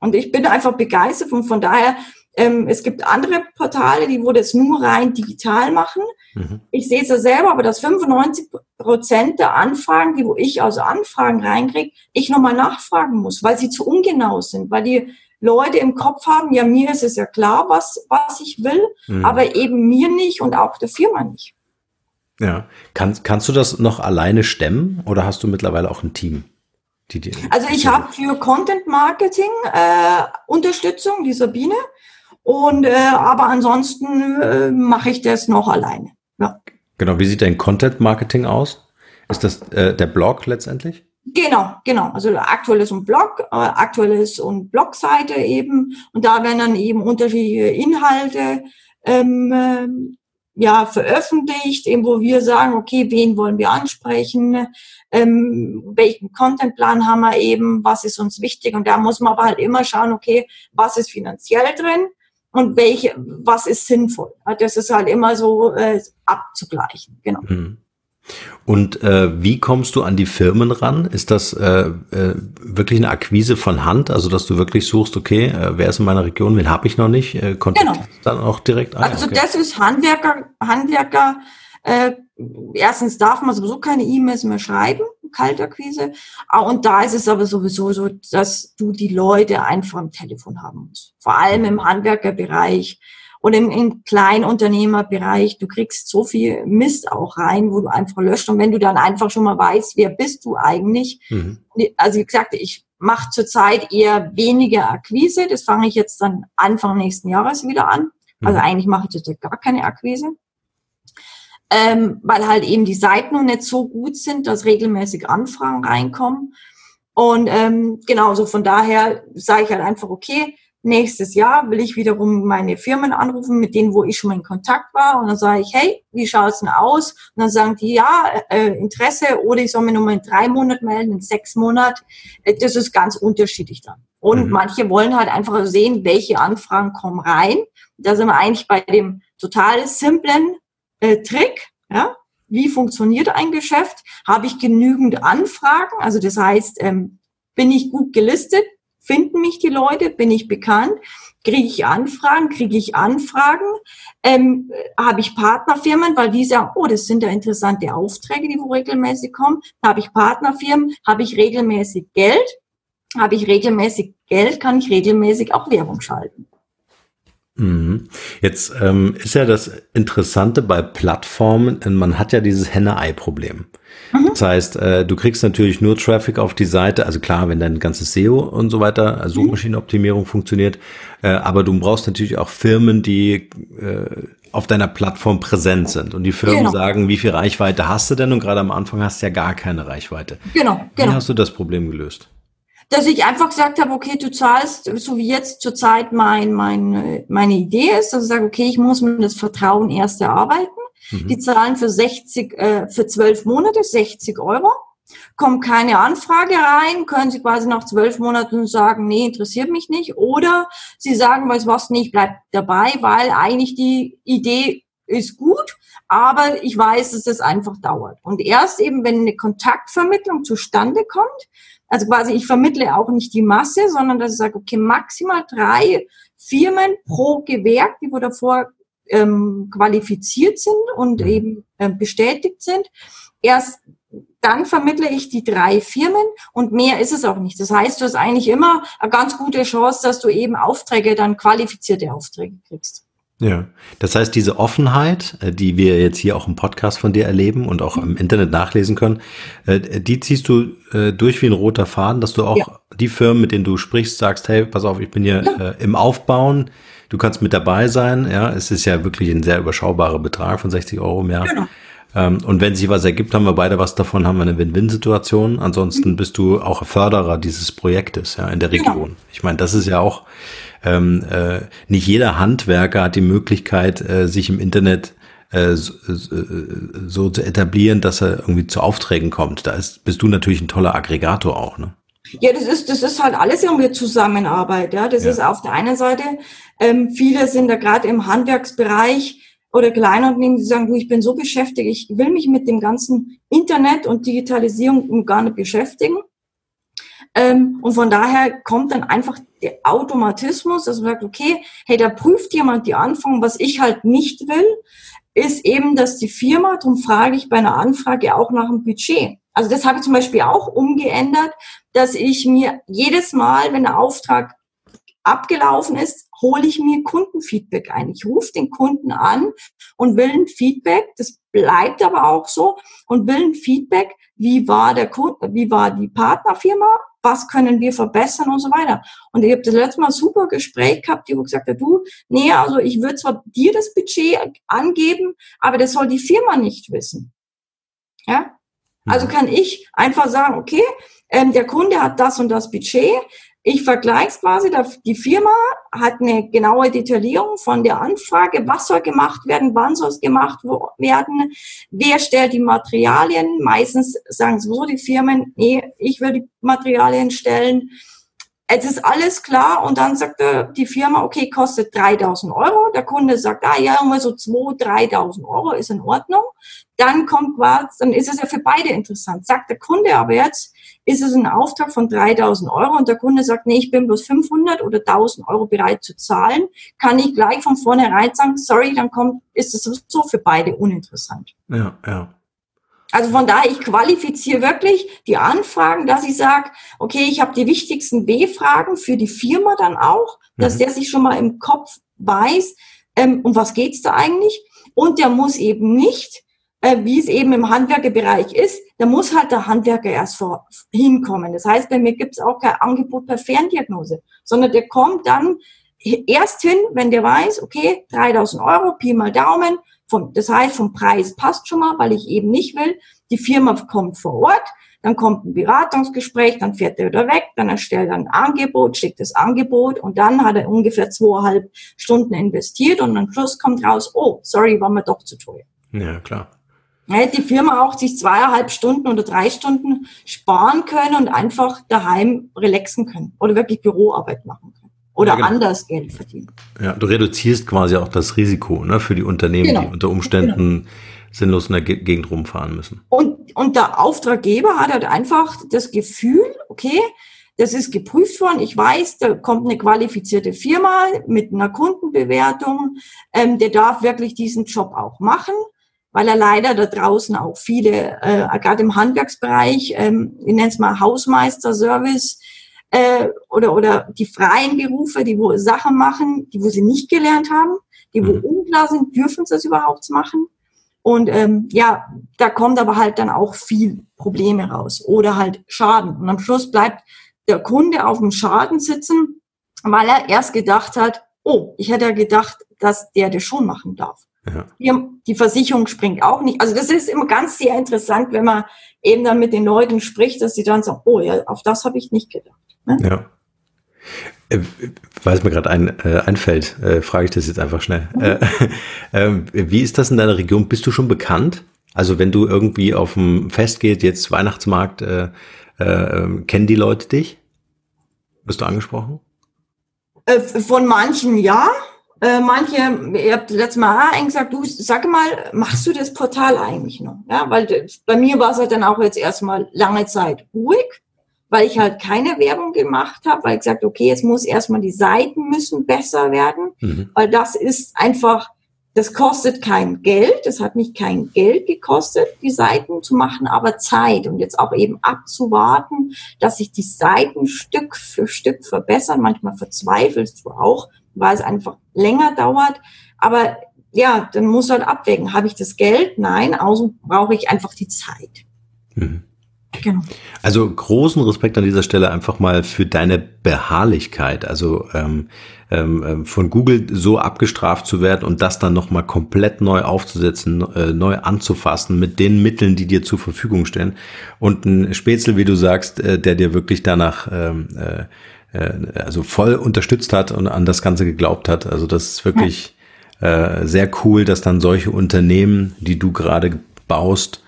Und ich bin einfach begeistert und von daher ähm, es gibt andere Portale, die wo das nur rein digital machen. Mhm. Ich sehe es ja selber, aber dass 95 Prozent der Anfragen, die wo ich also Anfragen reinkriege, ich nochmal nachfragen muss, weil sie zu ungenau sind, weil die Leute im Kopf haben, ja, mir ist es ja klar, was, was ich will, mhm. aber eben mir nicht und auch der Firma nicht. Ja. Kann, kannst du das noch alleine stemmen oder hast du mittlerweile auch ein Team? Die, die, also ich habe für Content Marketing äh, Unterstützung, die Sabine. Und äh, aber ansonsten äh, mache ich das noch alleine. Ja. Genau, wie sieht dein Content Marketing aus? Ist das äh, der Blog letztendlich? Genau, genau. Also aktuell ist ein Blog, äh, aktuell ist und Blogseite eben und da werden dann eben unterschiedliche Inhalte ähm, äh, ja veröffentlicht, eben wo wir sagen, okay, wen wollen wir ansprechen, ähm, welchen Contentplan haben wir eben, was ist uns wichtig und da muss man aber halt immer schauen, okay, was ist finanziell drin, und welche, was ist sinnvoll. Das ist halt immer so äh, abzugleichen, genau. Mhm. Und äh, wie kommst du an die Firmen ran? Ist das äh, äh, wirklich eine Akquise von Hand? Also dass du wirklich suchst, okay, äh, wer ist in meiner Region, wen habe ich noch nicht? Äh, genau. dann auch direkt an? Also okay. das ist Handwerker, Handwerker. Äh, erstens darf man sowieso keine E-Mails mehr schreiben. Kaltakquise. Ah, und da ist es aber sowieso so, dass du die Leute einfach am Telefon haben musst. Vor allem im Handwerkerbereich und im, im Kleinunternehmerbereich. Du kriegst so viel Mist auch rein, wo du einfach löscht. Und wenn du dann einfach schon mal weißt, wer bist du eigentlich? Mhm. Also wie gesagt, ich mache zurzeit eher weniger Akquise. Das fange ich jetzt dann Anfang nächsten Jahres wieder an. Also mhm. eigentlich mache ich jetzt gar keine Akquise ähm, weil halt eben die Seiten noch nicht so gut sind, dass regelmäßig Anfragen reinkommen. Und ähm, genau, so von daher sage ich halt einfach, okay, nächstes Jahr will ich wiederum meine Firmen anrufen, mit denen, wo ich schon mal in Kontakt war. Und dann sage ich, hey, wie schaut's denn aus? Und dann sagen die, ja, äh, Interesse oder ich soll mir nochmal in drei Monaten melden, in sechs Monaten. Äh, das ist ganz unterschiedlich dann. Und mhm. manche wollen halt einfach sehen, welche Anfragen kommen rein. Da sind wir eigentlich bei dem total simplen äh, Trick. Ja? Wie funktioniert ein Geschäft? Habe ich genügend Anfragen? Also das heißt, ähm, bin ich gut gelistet? Finden mich die Leute? Bin ich bekannt? Kriege ich Anfragen? Kriege ich Anfragen? Ähm, habe ich Partnerfirmen, weil die sagen, oh, das sind ja interessante Aufträge, die wo regelmäßig kommen. Habe ich Partnerfirmen? Habe ich regelmäßig Geld? Habe ich regelmäßig Geld? Kann ich regelmäßig auch Werbung schalten? Mhm. Jetzt ähm, ist ja das Interessante bei Plattformen, man hat ja dieses Henne-Ei-Problem. Mhm. Das heißt, äh, du kriegst natürlich nur Traffic auf die Seite, also klar, wenn dein ganzes SEO und so weiter, also Suchmaschinenoptimierung funktioniert, äh, aber du brauchst natürlich auch Firmen, die äh, auf deiner Plattform präsent sind. Und die Firmen genau. sagen, wie viel Reichweite hast du denn? Und gerade am Anfang hast du ja gar keine Reichweite. Genau, genau. Wie hast du das Problem gelöst? Dass ich einfach gesagt habe, okay, du zahlst, so wie jetzt zurzeit mein, mein, meine Idee ist, dass ich sage, okay, ich muss mir das Vertrauen erst erarbeiten. Mhm. Die zahlen für 60, äh, für zwölf Monate 60 Euro. Kommt keine Anfrage rein, können Sie quasi nach zwölf Monaten sagen, nee, interessiert mich nicht. Oder Sie sagen, weißt was, nicht, bleib dabei, weil eigentlich die Idee ist gut, aber ich weiß, dass das einfach dauert. Und erst eben, wenn eine Kontaktvermittlung zustande kommt, also quasi, ich vermittle auch nicht die Masse, sondern dass ich sage, okay, maximal drei Firmen pro Gewerk, die wo davor ähm, qualifiziert sind und mhm. eben äh, bestätigt sind. Erst dann vermittle ich die drei Firmen und mehr ist es auch nicht. Das heißt, du hast eigentlich immer eine ganz gute Chance, dass du eben Aufträge, dann qualifizierte Aufträge kriegst. Ja, das heißt, diese Offenheit, äh, die wir jetzt hier auch im Podcast von dir erleben und auch im Internet nachlesen können, äh, die ziehst du äh, durch wie ein roter Faden, dass du auch ja. die Firmen, mit denen du sprichst, sagst, hey, pass auf, ich bin hier ja. im Aufbauen, du kannst mit dabei sein. Ja, es ist ja wirklich ein sehr überschaubarer Betrag von 60 Euro im Jahr. Genau. Ähm, und wenn sich was ergibt, haben wir beide was davon, haben wir eine Win-Win-Situation. Ansonsten mhm. bist du auch Förderer dieses Projektes ja, in der genau. Region. Genau. Ich meine, das ist ja auch ähm, äh, nicht jeder Handwerker hat die Möglichkeit, äh, sich im Internet äh, so, so, zu etablieren, dass er irgendwie zu Aufträgen kommt. Da ist, bist du natürlich ein toller Aggregator auch, ne? Ja, das ist, das ist halt alles irgendwie Zusammenarbeit. Ja, das ja. ist auf der einen Seite, ähm, viele sind da gerade im Handwerksbereich oder Kleinunternehmen, die sagen, du, ich bin so beschäftigt, ich will mich mit dem ganzen Internet und Digitalisierung gar nicht beschäftigen. Ähm, und von daher kommt dann einfach der Automatismus, dass man sagt, okay, hey, da prüft jemand die Anfang. Was ich halt nicht will, ist eben, dass die Firma, darum frage ich bei einer Anfrage auch nach dem Budget. Also das habe ich zum Beispiel auch umgeändert, dass ich mir jedes Mal, wenn der Auftrag abgelaufen ist, hole ich mir Kundenfeedback ein. Ich rufe den Kunden an und will ein Feedback. Das bleibt aber auch so und will ein Feedback. Wie war der Kunde, wie war die Partnerfirma? Was können wir verbessern und so weiter? Und ich habe das letzte Mal super Gespräch gehabt, die wo gesagt hat, du, nee, also ich würde zwar dir das Budget angeben, aber das soll die Firma nicht wissen. Ja? Also kann ich einfach sagen, okay, ähm, der Kunde hat das und das Budget, ich vergleiche es quasi, die Firma hat eine genaue Detaillierung von der Anfrage, was soll gemacht werden, wann soll es gemacht werden, wer stellt die Materialien. Meistens sagen so die Firmen, nee, ich will die Materialien stellen. Es ist alles klar und dann sagt die Firma, okay, kostet 3000 Euro. Der Kunde sagt, ah ja, irgendwie so 2.000, 3.000 Euro ist in Ordnung. Dann kommt was, dann ist es ja für beide interessant. Sagt der Kunde aber jetzt, ist es ein Auftrag von 3000 Euro und der Kunde sagt, nee, ich bin bloß 500 oder 1000 Euro bereit zu zahlen, kann ich gleich von vornherein sagen, sorry, dann kommt, ist es sowieso für beide uninteressant. Ja, ja. Also von daher, ich qualifiziere wirklich die Anfragen, dass ich sage, okay, ich habe die wichtigsten W-Fragen für die Firma dann auch, dass mhm. der sich schon mal im Kopf weiß, ähm, um was geht's da eigentlich. Und der muss eben nicht, äh, wie es eben im Handwerkerbereich ist, da muss halt der Handwerker erst vor, hinkommen. Das heißt, bei mir gibt's auch kein Angebot per Ferndiagnose, sondern der kommt dann erst hin, wenn der weiß, okay, 3000 Euro, Pi mal Daumen, vom, das heißt, vom Preis passt schon mal, weil ich eben nicht will. Die Firma kommt vor Ort, dann kommt ein Beratungsgespräch, dann fährt er wieder weg, dann erstellt er ein Angebot, schickt das Angebot und dann hat er ungefähr zweieinhalb Stunden investiert und am Schluss kommt raus, oh, sorry, war mir doch zu teuer. Ja, klar. Hätte die Firma auch sich zweieinhalb Stunden oder drei Stunden sparen können und einfach daheim relaxen können oder wirklich Büroarbeit machen können oder ja, genau. anders Geld verdienen. Ja, du reduzierst quasi auch das Risiko ne, für die Unternehmen, genau. die unter Umständen genau. sinnlos in der Gegend rumfahren müssen. Und, und der Auftraggeber hat halt einfach das Gefühl, okay, das ist geprüft worden. Ich weiß, da kommt eine qualifizierte Firma mit einer Kundenbewertung. Ähm, der darf wirklich diesen Job auch machen, weil er leider da draußen auch viele, äh, gerade im Handwerksbereich, ähm, ich nenne es mal Hausmeister-Service, äh, oder, oder die freien Berufe, die wo Sachen machen, die wo sie nicht gelernt haben, die wo mhm. unklar sind, dürfen sie das überhaupt machen. Und ähm, ja, da kommt aber halt dann auch viel Probleme raus oder halt Schaden. Und am Schluss bleibt der Kunde auf dem Schaden sitzen, weil er erst gedacht hat, oh, ich hätte ja gedacht, dass der das schon machen darf. Ja. Die, die Versicherung springt auch nicht. Also das ist immer ganz sehr interessant, wenn man eben dann mit den Leuten spricht, dass sie dann sagen, oh ja, auf das habe ich nicht gedacht. Ne? Ja. Äh, weil es mir gerade ein, äh, einfällt, äh, frage ich das jetzt einfach schnell. Mhm. Äh, *laughs* äh, wie ist das in deiner Region? Bist du schon bekannt? Also wenn du irgendwie auf dem Fest geht, jetzt Weihnachtsmarkt, äh, äh, ähm, kennen die Leute dich? Bist du angesprochen? Äh, von manchen ja. Äh, manche, ihr habt letztes Mal auch gesagt, du sag mal, machst du das Portal eigentlich noch? Ja, weil bei mir war es halt dann auch jetzt erstmal lange Zeit ruhig weil ich halt keine Werbung gemacht habe, weil ich gesagt, okay, jetzt muss erstmal die Seiten müssen besser werden, mhm. weil das ist einfach, das kostet kein Geld, das hat mich kein Geld gekostet, die Seiten zu machen, aber Zeit und jetzt auch eben abzuwarten, dass sich die Seiten Stück für Stück verbessern. Manchmal verzweifelst du auch, weil es einfach länger dauert, aber ja, dann muss halt abwägen, habe ich das Geld? Nein, außen brauche ich einfach die Zeit. Mhm. Genau. Also großen Respekt an dieser Stelle einfach mal für deine Beharrlichkeit. Also ähm, ähm, ähm, von Google so abgestraft zu werden und das dann nochmal komplett neu aufzusetzen, äh, neu anzufassen mit den Mitteln, die dir zur Verfügung stehen. Und ein Spätzle, wie du sagst, äh, der dir wirklich danach ähm, äh, äh, also voll unterstützt hat und an das Ganze geglaubt hat. Also das ist wirklich äh, sehr cool, dass dann solche Unternehmen, die du gerade baust,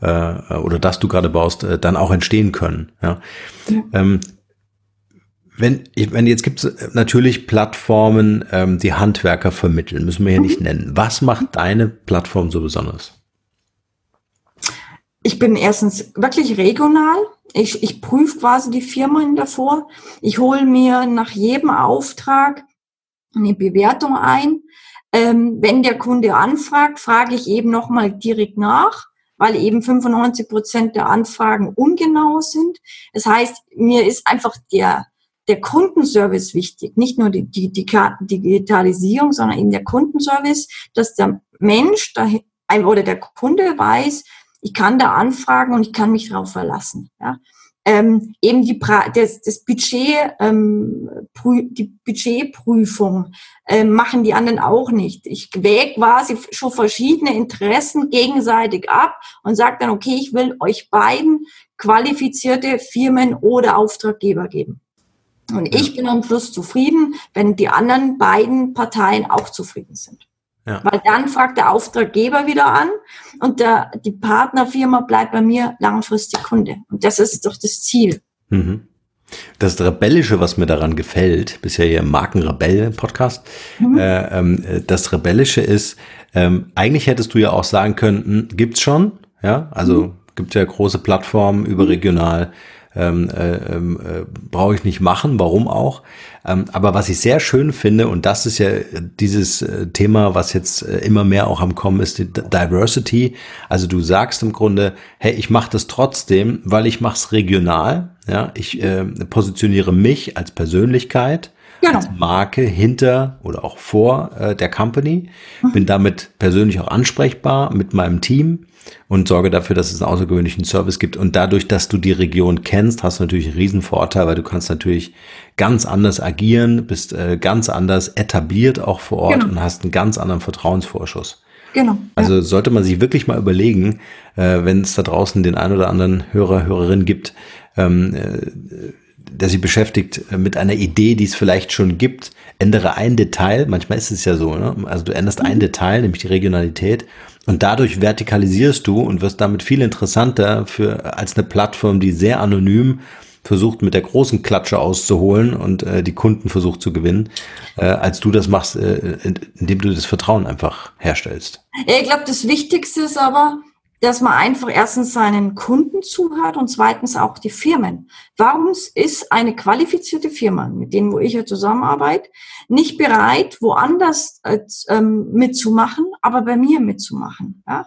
äh, oder das du gerade baust, äh, dann auch entstehen können. Ja. ja. Ähm, wenn, wenn jetzt gibt es natürlich Plattformen, ähm, die Handwerker vermitteln, müssen wir ja nicht mhm. nennen. Was macht deine Plattform so besonders? Ich bin erstens wirklich regional. Ich, ich prüfe quasi die Firmen davor. Ich hole mir nach jedem Auftrag eine Bewertung ein. Ähm, wenn der Kunde anfragt, frage ich eben nochmal direkt nach weil eben 95 Prozent der Anfragen ungenau sind. Das heißt, mir ist einfach der, der Kundenservice wichtig, nicht nur die, die, die Digitalisierung, sondern eben der Kundenservice, dass der Mensch dahin, oder der Kunde weiß, ich kann da anfragen und ich kann mich darauf verlassen. Ja ähm, eben die das, das Budget, ähm, die Budgetprüfung ähm, machen die anderen auch nicht. Ich wäge quasi schon verschiedene Interessen gegenseitig ab und sage dann, okay, ich will euch beiden qualifizierte Firmen oder Auftraggeber geben. Und ich bin am Schluss zufrieden, wenn die anderen beiden Parteien auch zufrieden sind. Ja. Weil dann fragt der Auftraggeber wieder an und der, die Partnerfirma bleibt bei mir langfristig Kunde. Und das ist doch das Ziel. Mhm. Das Rebellische, was mir daran gefällt, bisher hier im Markenrebell-Podcast, mhm. äh, ähm, das Rebellische ist, ähm, eigentlich hättest du ja auch sagen können, hm, gibt's schon, ja, also mhm. gibt ja große Plattformen überregional, ähm, äh, ähm, äh, brauche ich nicht machen, warum auch. Ähm, aber was ich sehr schön finde, und das ist ja dieses äh, Thema, was jetzt äh, immer mehr auch am Kommen ist, die Diversity. Also du sagst im Grunde, hey, ich mache das trotzdem, weil ich mache es regional. Ja, ich äh, positioniere mich als Persönlichkeit genau. als Marke hinter oder auch vor äh, der Company, mhm. bin damit persönlich auch ansprechbar mit meinem Team und sorge dafür, dass es einen außergewöhnlichen Service gibt. Und dadurch, dass du die Region kennst, hast du natürlich einen riesen Vorteil, weil du kannst natürlich ganz anders agieren, bist äh, ganz anders etabliert auch vor Ort genau. und hast einen ganz anderen Vertrauensvorschuss. Genau. Also ja. sollte man sich wirklich mal überlegen, äh, wenn es da draußen den ein oder anderen Hörer, Hörerin gibt, ähm, äh, der sich beschäftigt äh, mit einer Idee, die es vielleicht schon gibt, ändere ein Detail. Manchmal ist es ja so, ne? Also du änderst ein mhm. Detail, nämlich die Regionalität, und dadurch vertikalisierst du und wirst damit viel interessanter für als eine Plattform, die sehr anonym versucht, mit der großen Klatsche auszuholen und äh, die Kunden versucht zu gewinnen, äh, als du das machst, äh, indem du das Vertrauen einfach herstellst. ich glaube, das Wichtigste ist aber, dass man einfach erstens seinen Kunden zuhört und zweitens auch die Firmen. Warum ist eine qualifizierte Firma, mit denen wo ich ja zusammenarbeite, nicht bereit, woanders äh, ähm, mitzumachen, aber bei mir mitzumachen? Ja?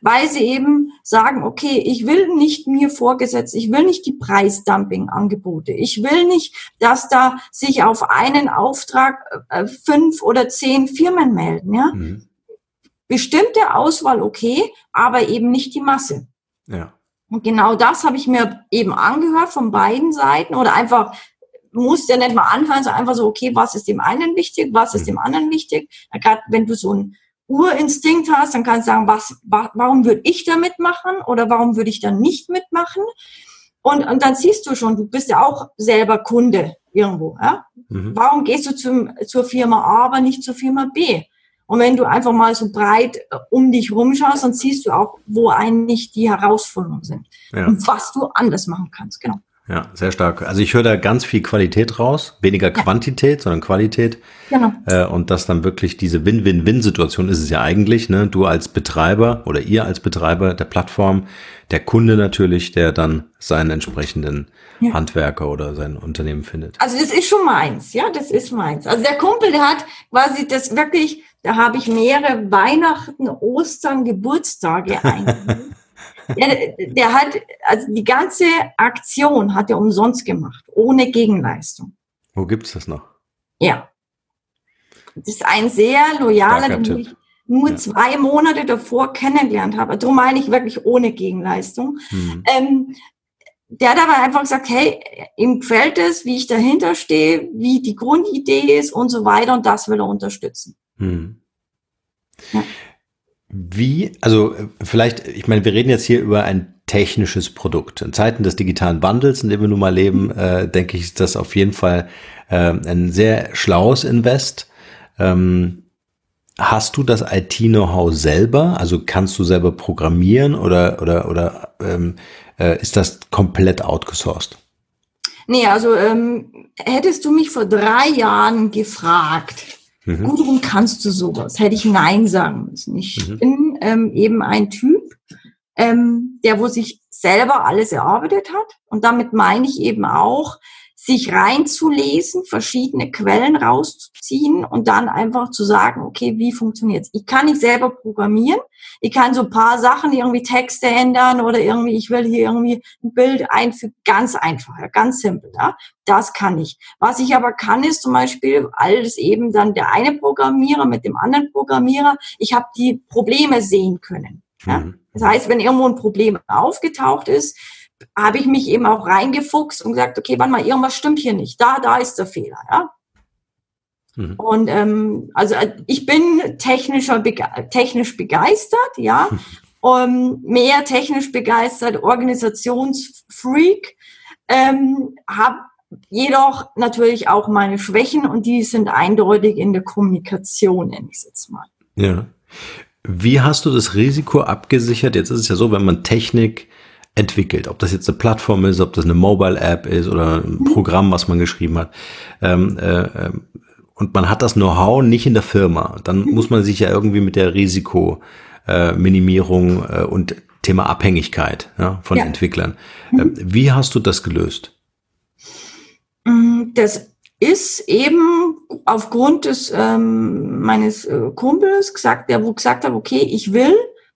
Weil sie eben sagen, okay, ich will nicht mir vorgesetzt, ich will nicht die Preisdumping-Angebote, ich will nicht, dass da sich auf einen Auftrag äh, fünf oder zehn Firmen melden. Ja? Mhm bestimmte Auswahl okay, aber eben nicht die Masse. Ja. Und genau das habe ich mir eben angehört von beiden Seiten oder einfach muss ja nicht mal anfangen, sondern einfach so, okay, was ist dem einen wichtig, was ist mhm. dem anderen wichtig. Gerade wenn du so einen Urinstinkt hast, dann kannst du sagen, was, warum würde ich da mitmachen oder warum würde ich da nicht mitmachen? Und, und dann siehst du schon, du bist ja auch selber Kunde irgendwo. Ja? Mhm. Warum gehst du zum, zur Firma A, aber nicht zur Firma B? Und wenn du einfach mal so breit äh, um dich rumschaust, dann siehst du auch, wo eigentlich die Herausforderungen sind ja. und was du anders machen kannst. Genau. Ja, sehr stark. Also ich höre da ganz viel Qualität raus, weniger ja. Quantität, sondern Qualität. Genau. Äh, und das dann wirklich diese Win-Win-Win-Situation ist es ja eigentlich, ne? Du als Betreiber oder ihr als Betreiber der Plattform, der Kunde natürlich, der dann seinen entsprechenden ja. Handwerker oder sein Unternehmen findet. Also das ist schon meins, ja, das ist meins. Also der Kumpel, der hat quasi das wirklich da habe ich mehrere Weihnachten, Ostern, Geburtstage *laughs* eingegeben. der, der hat, also die ganze Aktion hat er umsonst gemacht, ohne Gegenleistung. Wo gibt's das noch? Ja. Das ist ein sehr loyaler, den ich nur ja. zwei Monate davor kennengelernt habe. Darum meine ich wirklich ohne Gegenleistung. Mhm. Ähm, der hat aber einfach gesagt, hey, ihm gefällt es, wie ich dahinter stehe, wie die Grundidee ist und so weiter und das will er unterstützen. Hm. Ja. Wie, also vielleicht, ich meine, wir reden jetzt hier über ein technisches Produkt. In Zeiten des digitalen Wandels, in dem wir nun mal leben, äh, denke ich, ist das auf jeden Fall äh, ein sehr schlaues Invest. Ähm, hast du das IT-Know-how selber? Also kannst du selber programmieren oder, oder, oder ähm, äh, ist das komplett outgesourced? Nee, also ähm, hättest du mich vor drei Jahren gefragt, Mhm. Gudrun, kannst du sowas? Hätte ich Nein sagen müssen. Ich mhm. bin ähm, eben ein Typ, ähm, der wo sich selber alles erarbeitet hat. Und damit meine ich eben auch, sich reinzulesen, verschiedene Quellen rauszuziehen und dann einfach zu sagen, okay, wie funktioniert's? Ich kann nicht selber programmieren. Ich kann so ein paar Sachen, irgendwie Texte ändern oder irgendwie, ich will hier irgendwie ein Bild einfügen. Ganz einfach, ganz simpel. Ja? Das kann ich. Was ich aber kann, ist zum Beispiel alles eben dann der eine Programmierer mit dem anderen Programmierer. Ich habe die Probleme sehen können. Ja? Mhm. Das heißt, wenn irgendwo ein Problem aufgetaucht ist, habe ich mich eben auch reingefuchst und gesagt, okay, wann mal, irgendwas stimmt hier nicht. Da, da ist der Fehler, ja. Mhm. Und ähm, also äh, ich bin technischer, bege technisch begeistert, ja. Mhm. Um, mehr technisch begeistert, Organisationsfreak, ähm, habe jedoch natürlich auch meine Schwächen und die sind eindeutig in der Kommunikation, nenne ich es jetzt mal. Ja. Wie hast du das Risiko abgesichert? Jetzt ist es ja so, wenn man Technik entwickelt. Ob das jetzt eine Plattform ist, ob das eine Mobile-App ist oder ein mhm. Programm, was man geschrieben hat. Ähm, äh, ähm, und man hat das Know-how nicht in der Firma. Dann mhm. muss man sich ja irgendwie mit der Risikominimierung äh, äh, und Thema Abhängigkeit ja, von ja. Entwicklern. Mhm. Wie hast du das gelöst? Mm, das ist eben aufgrund des ähm, meines äh, Kumpels gesagt, der wo gesagt hat, okay, ich will,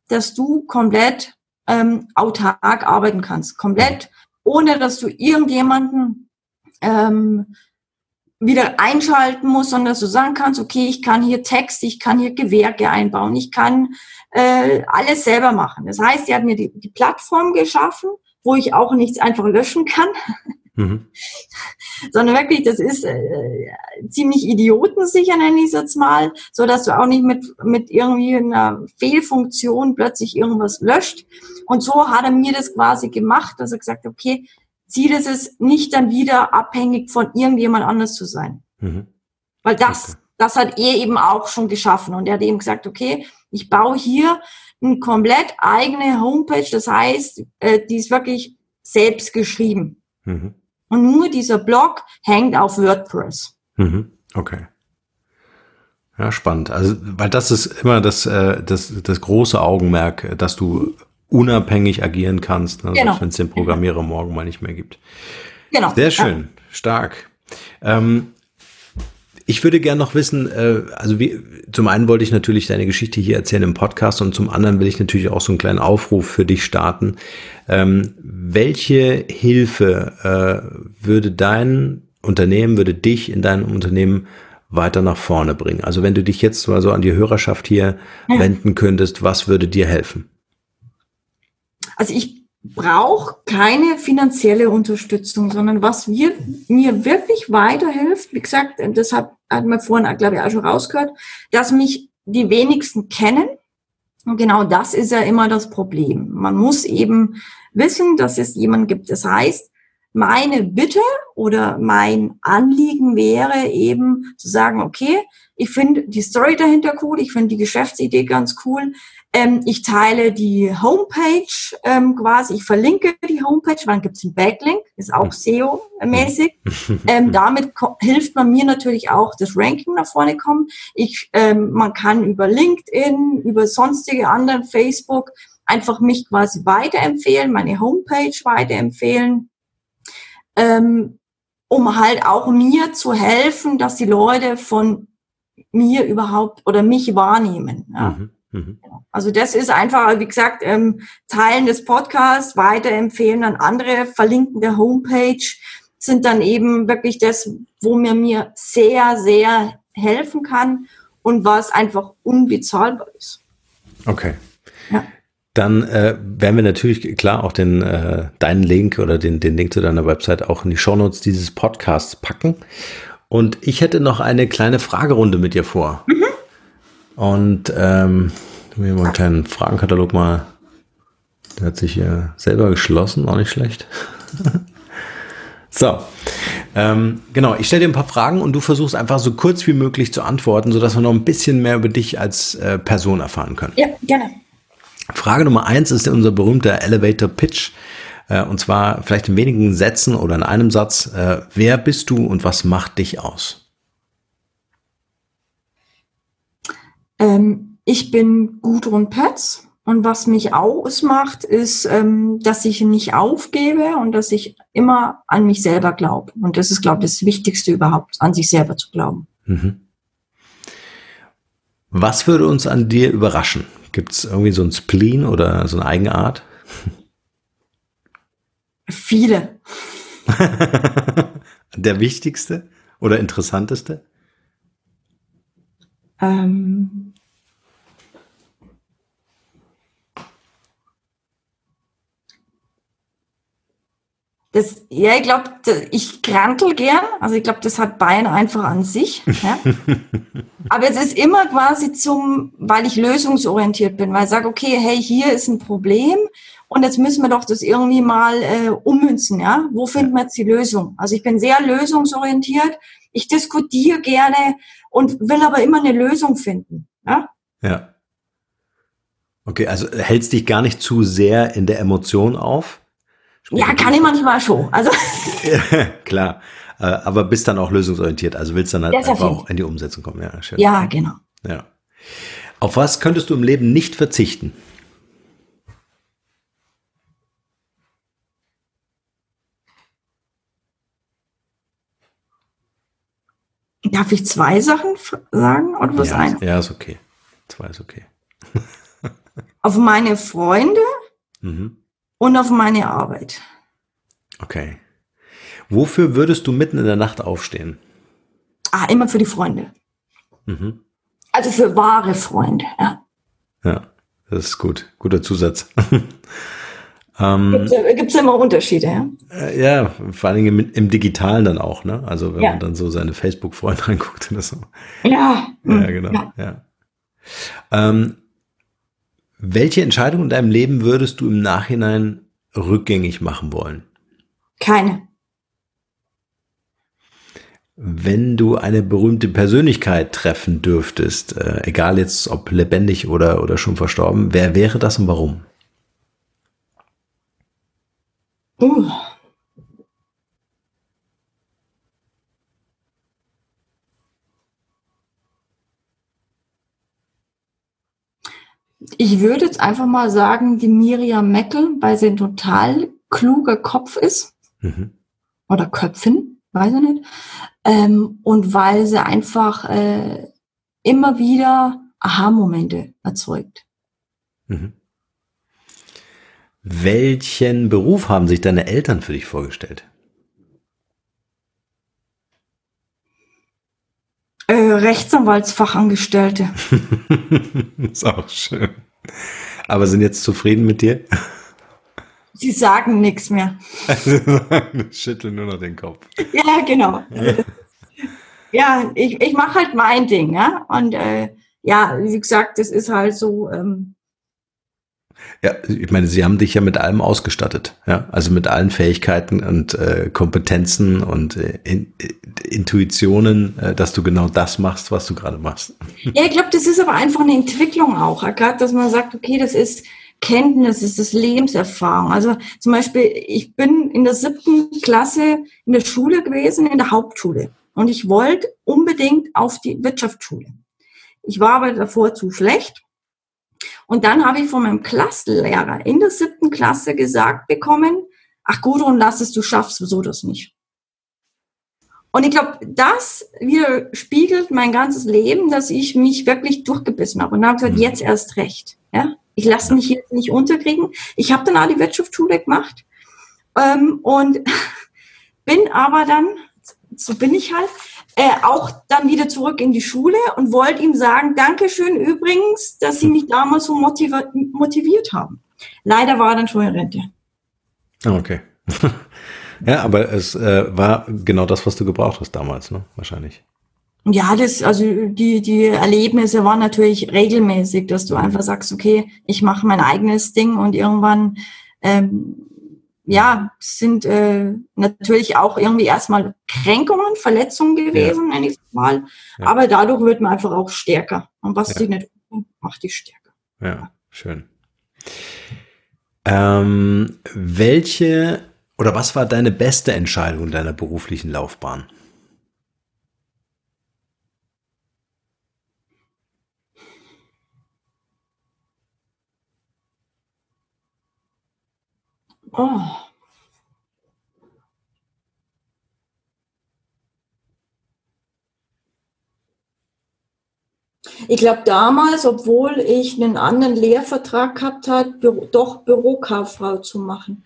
dass du komplett ähm, autark arbeiten kannst, komplett, ohne dass du irgendjemanden ähm, wieder einschalten musst, sondern dass du sagen kannst, okay, ich kann hier Text, ich kann hier Gewerke einbauen, ich kann äh, alles selber machen. Das heißt, er hat mir die, die Plattform geschaffen, wo ich auch nichts einfach löschen kann. Mhm. *laughs* Sondern wirklich, das ist äh, ziemlich idiotensicher, nenne ich es jetzt mal, so dass du auch nicht mit, mit irgendwie einer Fehlfunktion plötzlich irgendwas löscht. Und so hat er mir das quasi gemacht, dass er gesagt hat, okay, Ziel ist es, nicht dann wieder abhängig von irgendjemand anders zu sein. Mhm. Weil das, okay. das hat er eben auch schon geschaffen. Und er hat eben gesagt, okay, ich baue hier eine komplett eigene Homepage. Das heißt, äh, die ist wirklich selbst geschrieben. Mhm. Und nur dieser Blog hängt auf WordPress. Mhm. Okay. Ja, spannend. Also, weil das ist immer das, äh, das, das große Augenmerk, dass du unabhängig agieren kannst, ne? genau. wenn es den Programmierer morgen mal nicht mehr gibt. Genau. Sehr schön, ja. stark. Ähm, ich würde gerne noch wissen, äh, also wie, zum einen wollte ich natürlich deine Geschichte hier erzählen im Podcast und zum anderen will ich natürlich auch so einen kleinen Aufruf für dich starten. Ähm, welche Hilfe äh, würde dein Unternehmen, würde dich in deinem Unternehmen weiter nach vorne bringen? Also wenn du dich jetzt mal so an die Hörerschaft hier ja. wenden könntest, was würde dir helfen? Also ich brauche keine finanzielle Unterstützung, sondern was wir, mir wirklich weiterhilft, wie gesagt, das hat, hat man vorhin, glaube ich, auch schon rausgehört, dass mich die wenigsten kennen. Und genau das ist ja immer das Problem. Man muss eben wissen, dass es jemanden gibt. Das heißt, meine Bitte oder mein Anliegen wäre eben zu sagen, okay, ich finde die Story dahinter cool, ich finde die Geschäftsidee ganz cool. Ähm, ich teile die Homepage ähm, quasi, ich verlinke die Homepage, wann gibt es einen Backlink, ist auch SEO-mäßig. *laughs* ähm, damit hilft man mir natürlich auch, das Ranking nach vorne kommen. Ich, ähm, man kann über LinkedIn, über sonstige anderen Facebook einfach mich quasi weiterempfehlen, meine Homepage weiterempfehlen, ähm, um halt auch mir zu helfen, dass die Leute von mir überhaupt oder mich wahrnehmen. Ja. Mhm. Mhm. Also das ist einfach, wie gesagt, ähm, Teilen des Podcasts, weiterempfehlen an andere, verlinken der Homepage sind dann eben wirklich das, wo mir mir sehr, sehr helfen kann und was einfach unbezahlbar ist. Okay. Ja. Dann äh, werden wir natürlich klar auch den äh, deinen Link oder den, den Link zu deiner Website auch in die Shownotes dieses Podcasts packen. Und ich hätte noch eine kleine Fragerunde mit dir vor. Mhm. Und ähm, wir mal einen kleinen Fragenkatalog mal. Der hat sich hier selber geschlossen, auch nicht schlecht. *laughs* so, ähm, genau, ich stelle dir ein paar Fragen und du versuchst einfach so kurz wie möglich zu antworten, sodass wir noch ein bisschen mehr über dich als äh, Person erfahren können. Ja, gerne. Frage Nummer eins ist unser berühmter Elevator Pitch. Äh, und zwar vielleicht in wenigen Sätzen oder in einem Satz. Äh, wer bist du und was macht dich aus? Ähm, ich bin Gudrun Pötz. Und was mich ausmacht, ist, ähm, dass ich nicht aufgebe und dass ich immer an mich selber glaube. Und das ist, glaube ich, das Wichtigste überhaupt, an sich selber zu glauben. Mhm. Was würde uns an dir überraschen? Gibt es irgendwie so ein Spleen oder so eine Eigenart? Viele. *laughs* Der wichtigste oder interessanteste? Ähm, Das, ja, ich glaube, ich krantel gern. Also ich glaube, das hat Bayern einfach an sich. Ja? *laughs* Aber es ist immer quasi zum, weil ich lösungsorientiert bin, weil ich sage, okay, hey, hier ist ein Problem und jetzt müssen wir doch das irgendwie mal äh, ummünzen. Ja? Wo finden wir jetzt die Lösung? Also ich bin sehr lösungsorientiert. Ich diskutiere gerne und will aber immer eine Lösung finden. Ja. ja. Okay, also hältst dich gar nicht zu sehr in der Emotion auf? Ja, kann ich manchmal schon. Also. *laughs* Klar. Äh, aber bist dann auch lösungsorientiert. Also willst dann halt einfach auch in die Umsetzung kommen. Ja, schön. ja genau. Ja. Auf was könntest du im Leben nicht verzichten? Darf ich zwei Sachen sagen oder was ja, eine? Ja, ist okay. Zwei ist okay. *laughs* Auf meine Freunde mhm und auf meine Arbeit. Okay. Wofür würdest du mitten in der Nacht aufstehen? Ah, immer für die Freunde. Mhm. Also für wahre Freunde. Ja. Ja, das ist gut. Guter Zusatz. *laughs* ähm, äh, gibt's immer Unterschiede, ja? äh, ja, vor allen Dingen im, im Digitalen dann auch, ne? Also wenn Ja. man dann so seine Facebook-Freunde *laughs* anguckt oder so. Ja. Ja, mm, genau. Ja. Ja. Ähm, welche Entscheidung in deinem Leben würdest du im Nachhinein rückgängig machen wollen? Keine. Wenn du eine berühmte Persönlichkeit treffen dürftest, äh, egal jetzt ob lebendig oder, oder schon verstorben, wer wäre das und warum? Uh. Ich würde jetzt einfach mal sagen, die Miriam Meckel, weil sie ein total kluger Kopf ist Mhm. oder Köpfin, weiß ich nicht. Ähm, und weil sie einfach äh, immer wieder Aha-Momente erzeugt. Mhm. Welchen Beruf haben sich deine Eltern für dich vorgestellt? Äh, Rechtsanwaltsfachangestellte. *laughs* ist auch schön. Aber sind jetzt zufrieden mit dir? Sie sagen nichts mehr. Schütteln nur noch den Kopf. Ja, genau. ja, ich, ich mache halt mein Ding, ja. Und äh, ja, wie gesagt, das ist halt so, ähm, Ja, ich meine, sie haben dich ja mit allem ausgestattet, ja, also mit allen Fähigkeiten und äh, Kompetenzen und äh, in, äh, Intuitionen, äh, dass du genau das machst, was du gerade machst. ja, ich glaube, das ist aber einfach eine Entwicklung auch. Gerade, dass man sagt, okay, das ist Kenntnis, das ist Lebenserfahrung. Also zum Beispiel, ich bin in der siebten Klasse in der Schule gewesen, in der Hauptschule. Und ich wollte unbedingt auf die Wirtschaftsschule. Ich war aber davor zu schlecht. Und dann habe ich von meinem Klassenlehrer in der siebten Klasse gesagt bekommen, ach Gudrun, lass es, du schaffst so das nicht. Und ich glaube, das widerspiegelt mein ganzes Leben, dass ich mich wirklich durchgebissen habe. Und dann habe ich gesagt, Mhm. jetzt erst recht. Ja? Ich lasse mich jetzt nicht unterkriegen. Ich habe dann auch die Wirtschaftsschule gemacht ähm, und *laughs* bin aber dann, so bin ich halt, äh, auch dann wieder zurück in die Schule und wollte ihm sagen, Dankeschön übrigens, dass Sie mich damals so motiva motiviert haben. Leider war er dann schon in Rente. Ah, Okay. *laughs* ja, aber es äh, war genau das, was du gebraucht hast damals, ne? Wahrscheinlich. Ja, das, also die, die Erlebnisse waren natürlich regelmäßig, dass du einfach sagst, okay, ich mache mein eigenes Ding und irgendwann, ähm, ja, sind äh, natürlich auch irgendwie erstmal Kränkungen, Verletzungen gewesen, nenne ich mal. Ja. Aber dadurch wird man einfach auch stärker. Und was Ja. dich nicht macht dich stärker. Ja, schön. Ähm, welche oder was war deine beste Entscheidung in deiner beruflichen Laufbahn? Oh. Ich glaube damals, obwohl ich einen anderen Lehrvertrag gehabt hat, Büro, doch Bürokauffrau zu machen.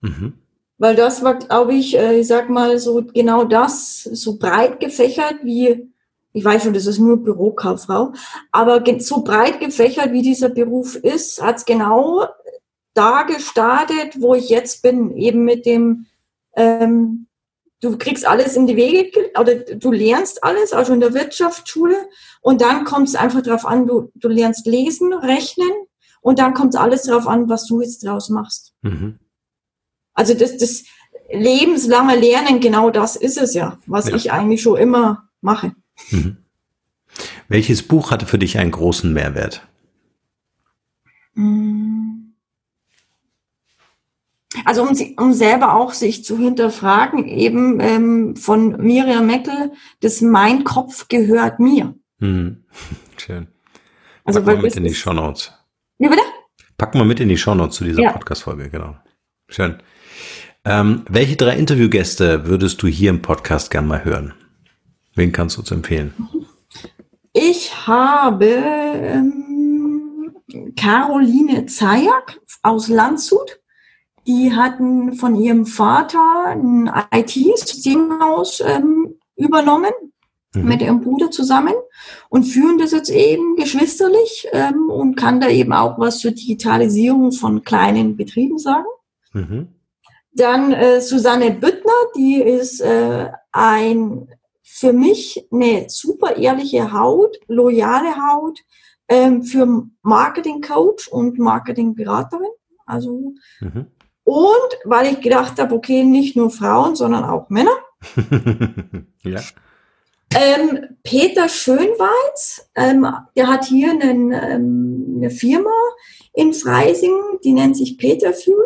Mhm. Weil das war, glaube ich, äh, ich sag mal so genau das, so breit gefächert wie, ich weiß schon, das ist nur Bürokauffrau, aber so breit gefächert wie dieser Beruf ist, hat's genau da gestartet, wo ich jetzt bin, eben mit dem, ähm, du kriegst alles in die Wege, ge- oder du lernst alles, also in der Wirtschaftsschule, und dann kommt es einfach darauf an, du, du lernst lesen, rechnen, und dann kommt alles darauf an, was du jetzt draus machst. Mhm. Also das, das lebenslange Lernen, genau das ist es ja, was Ja. ich eigentlich schon immer mache. Mhm. Welches Buch hatte für dich einen großen Mehrwert? Mm. Also um, um selber auch sich zu hinterfragen, eben ähm, von Miriam Meckel, das Mein Kopf gehört mir. Mhm. *laughs* Schön. Also Packen wir mit in die Shownotes. Wie bitte? Packen wir mit in die Shownotes zu dieser Ja. Podcast-Folge, genau. Schön. Ähm, welche drei Interviewgäste würdest du hier im Podcast gern mal hören? Wen kannst du uns empfehlen? Ich habe ähm, Caroline Zayak aus Landshut. Die hatten von ihrem Vater ein IT-Systemhaus ähm, übernommen mhm. mit ihrem Bruder zusammen und führen das jetzt eben geschwisterlich ähm, und kann da eben auch was zur Digitalisierung von kleinen Betrieben sagen. Mhm. Dann äh, Susanne Büttner, die ist äh, ein für mich eine super ehrliche Haut, loyale Haut ähm, für Marketing-Coach und Marketing-Beraterin. Also mhm. Und weil ich gedacht habe, okay, nicht nur Frauen, sondern auch Männer. *laughs* ja. Ähm, Peter Schönweiz, ähm, der hat hier einen, ähm, eine Firma in Freising, die nennt sich Peterfühl.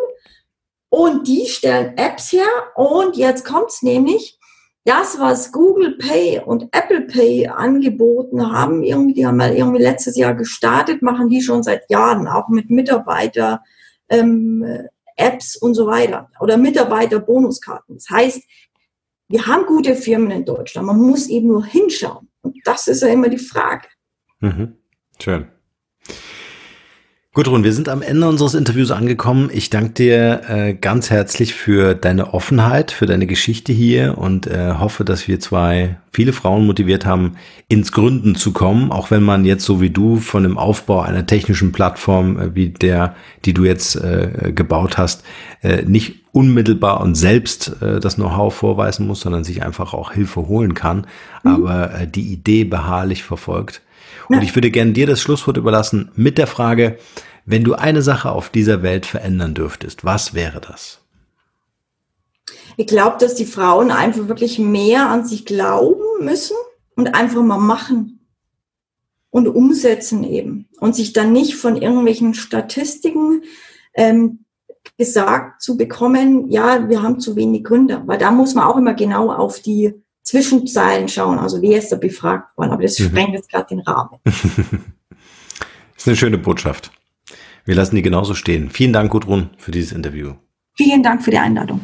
Und die stellen Apps her. Und jetzt kommt's nämlich, das, was Google Pay und Apple Pay angeboten haben, irgendwie, die haben mal irgendwie letztes Jahr gestartet, machen die schon seit Jahren, auch mit Mitarbeiter, ähm, Apps und so weiter oder Mitarbeiterbonuskarten. Das heißt, wir haben gute Firmen in Deutschland, man muss eben nur hinschauen. Und das ist ja immer die Frage. Mhm. Schön. Gudrun, wir sind am Ende unseres Interviews angekommen. Ich danke dir äh, ganz herzlich für deine Offenheit, für deine Geschichte hier und äh, hoffe, dass wir zwei viele Frauen motiviert haben, ins Gründen zu kommen, auch wenn man jetzt so wie du von dem Aufbau einer technischen Plattform äh, wie der, die du jetzt äh, gebaut hast, äh, nicht unmittelbar und selbst äh, das Know-how vorweisen muss, sondern sich einfach auch Hilfe holen kann, mhm. aber äh, die Idee beharrlich verfolgt. Und ich würde gerne dir das Schlusswort überlassen mit der Frage, wenn du eine Sache auf dieser Welt verändern dürftest, was wäre das? Ich glaube, dass die Frauen einfach wirklich mehr an sich glauben müssen und einfach mal machen und umsetzen eben. Und sich dann nicht von irgendwelchen Statistiken ähm, gesagt zu bekommen, ja, wir haben zu wenig Gründer, weil da muss man auch immer genau auf die Zwischenzeilen schauen, also wer ist da befragt worden, aber das mhm. sprengt jetzt gerade den Rahmen. das *laughs* ist eine schöne Botschaft. Wir lassen die genauso stehen. Vielen Dank, Gudrun, für dieses Interview. Vielen Dank für die Einladung.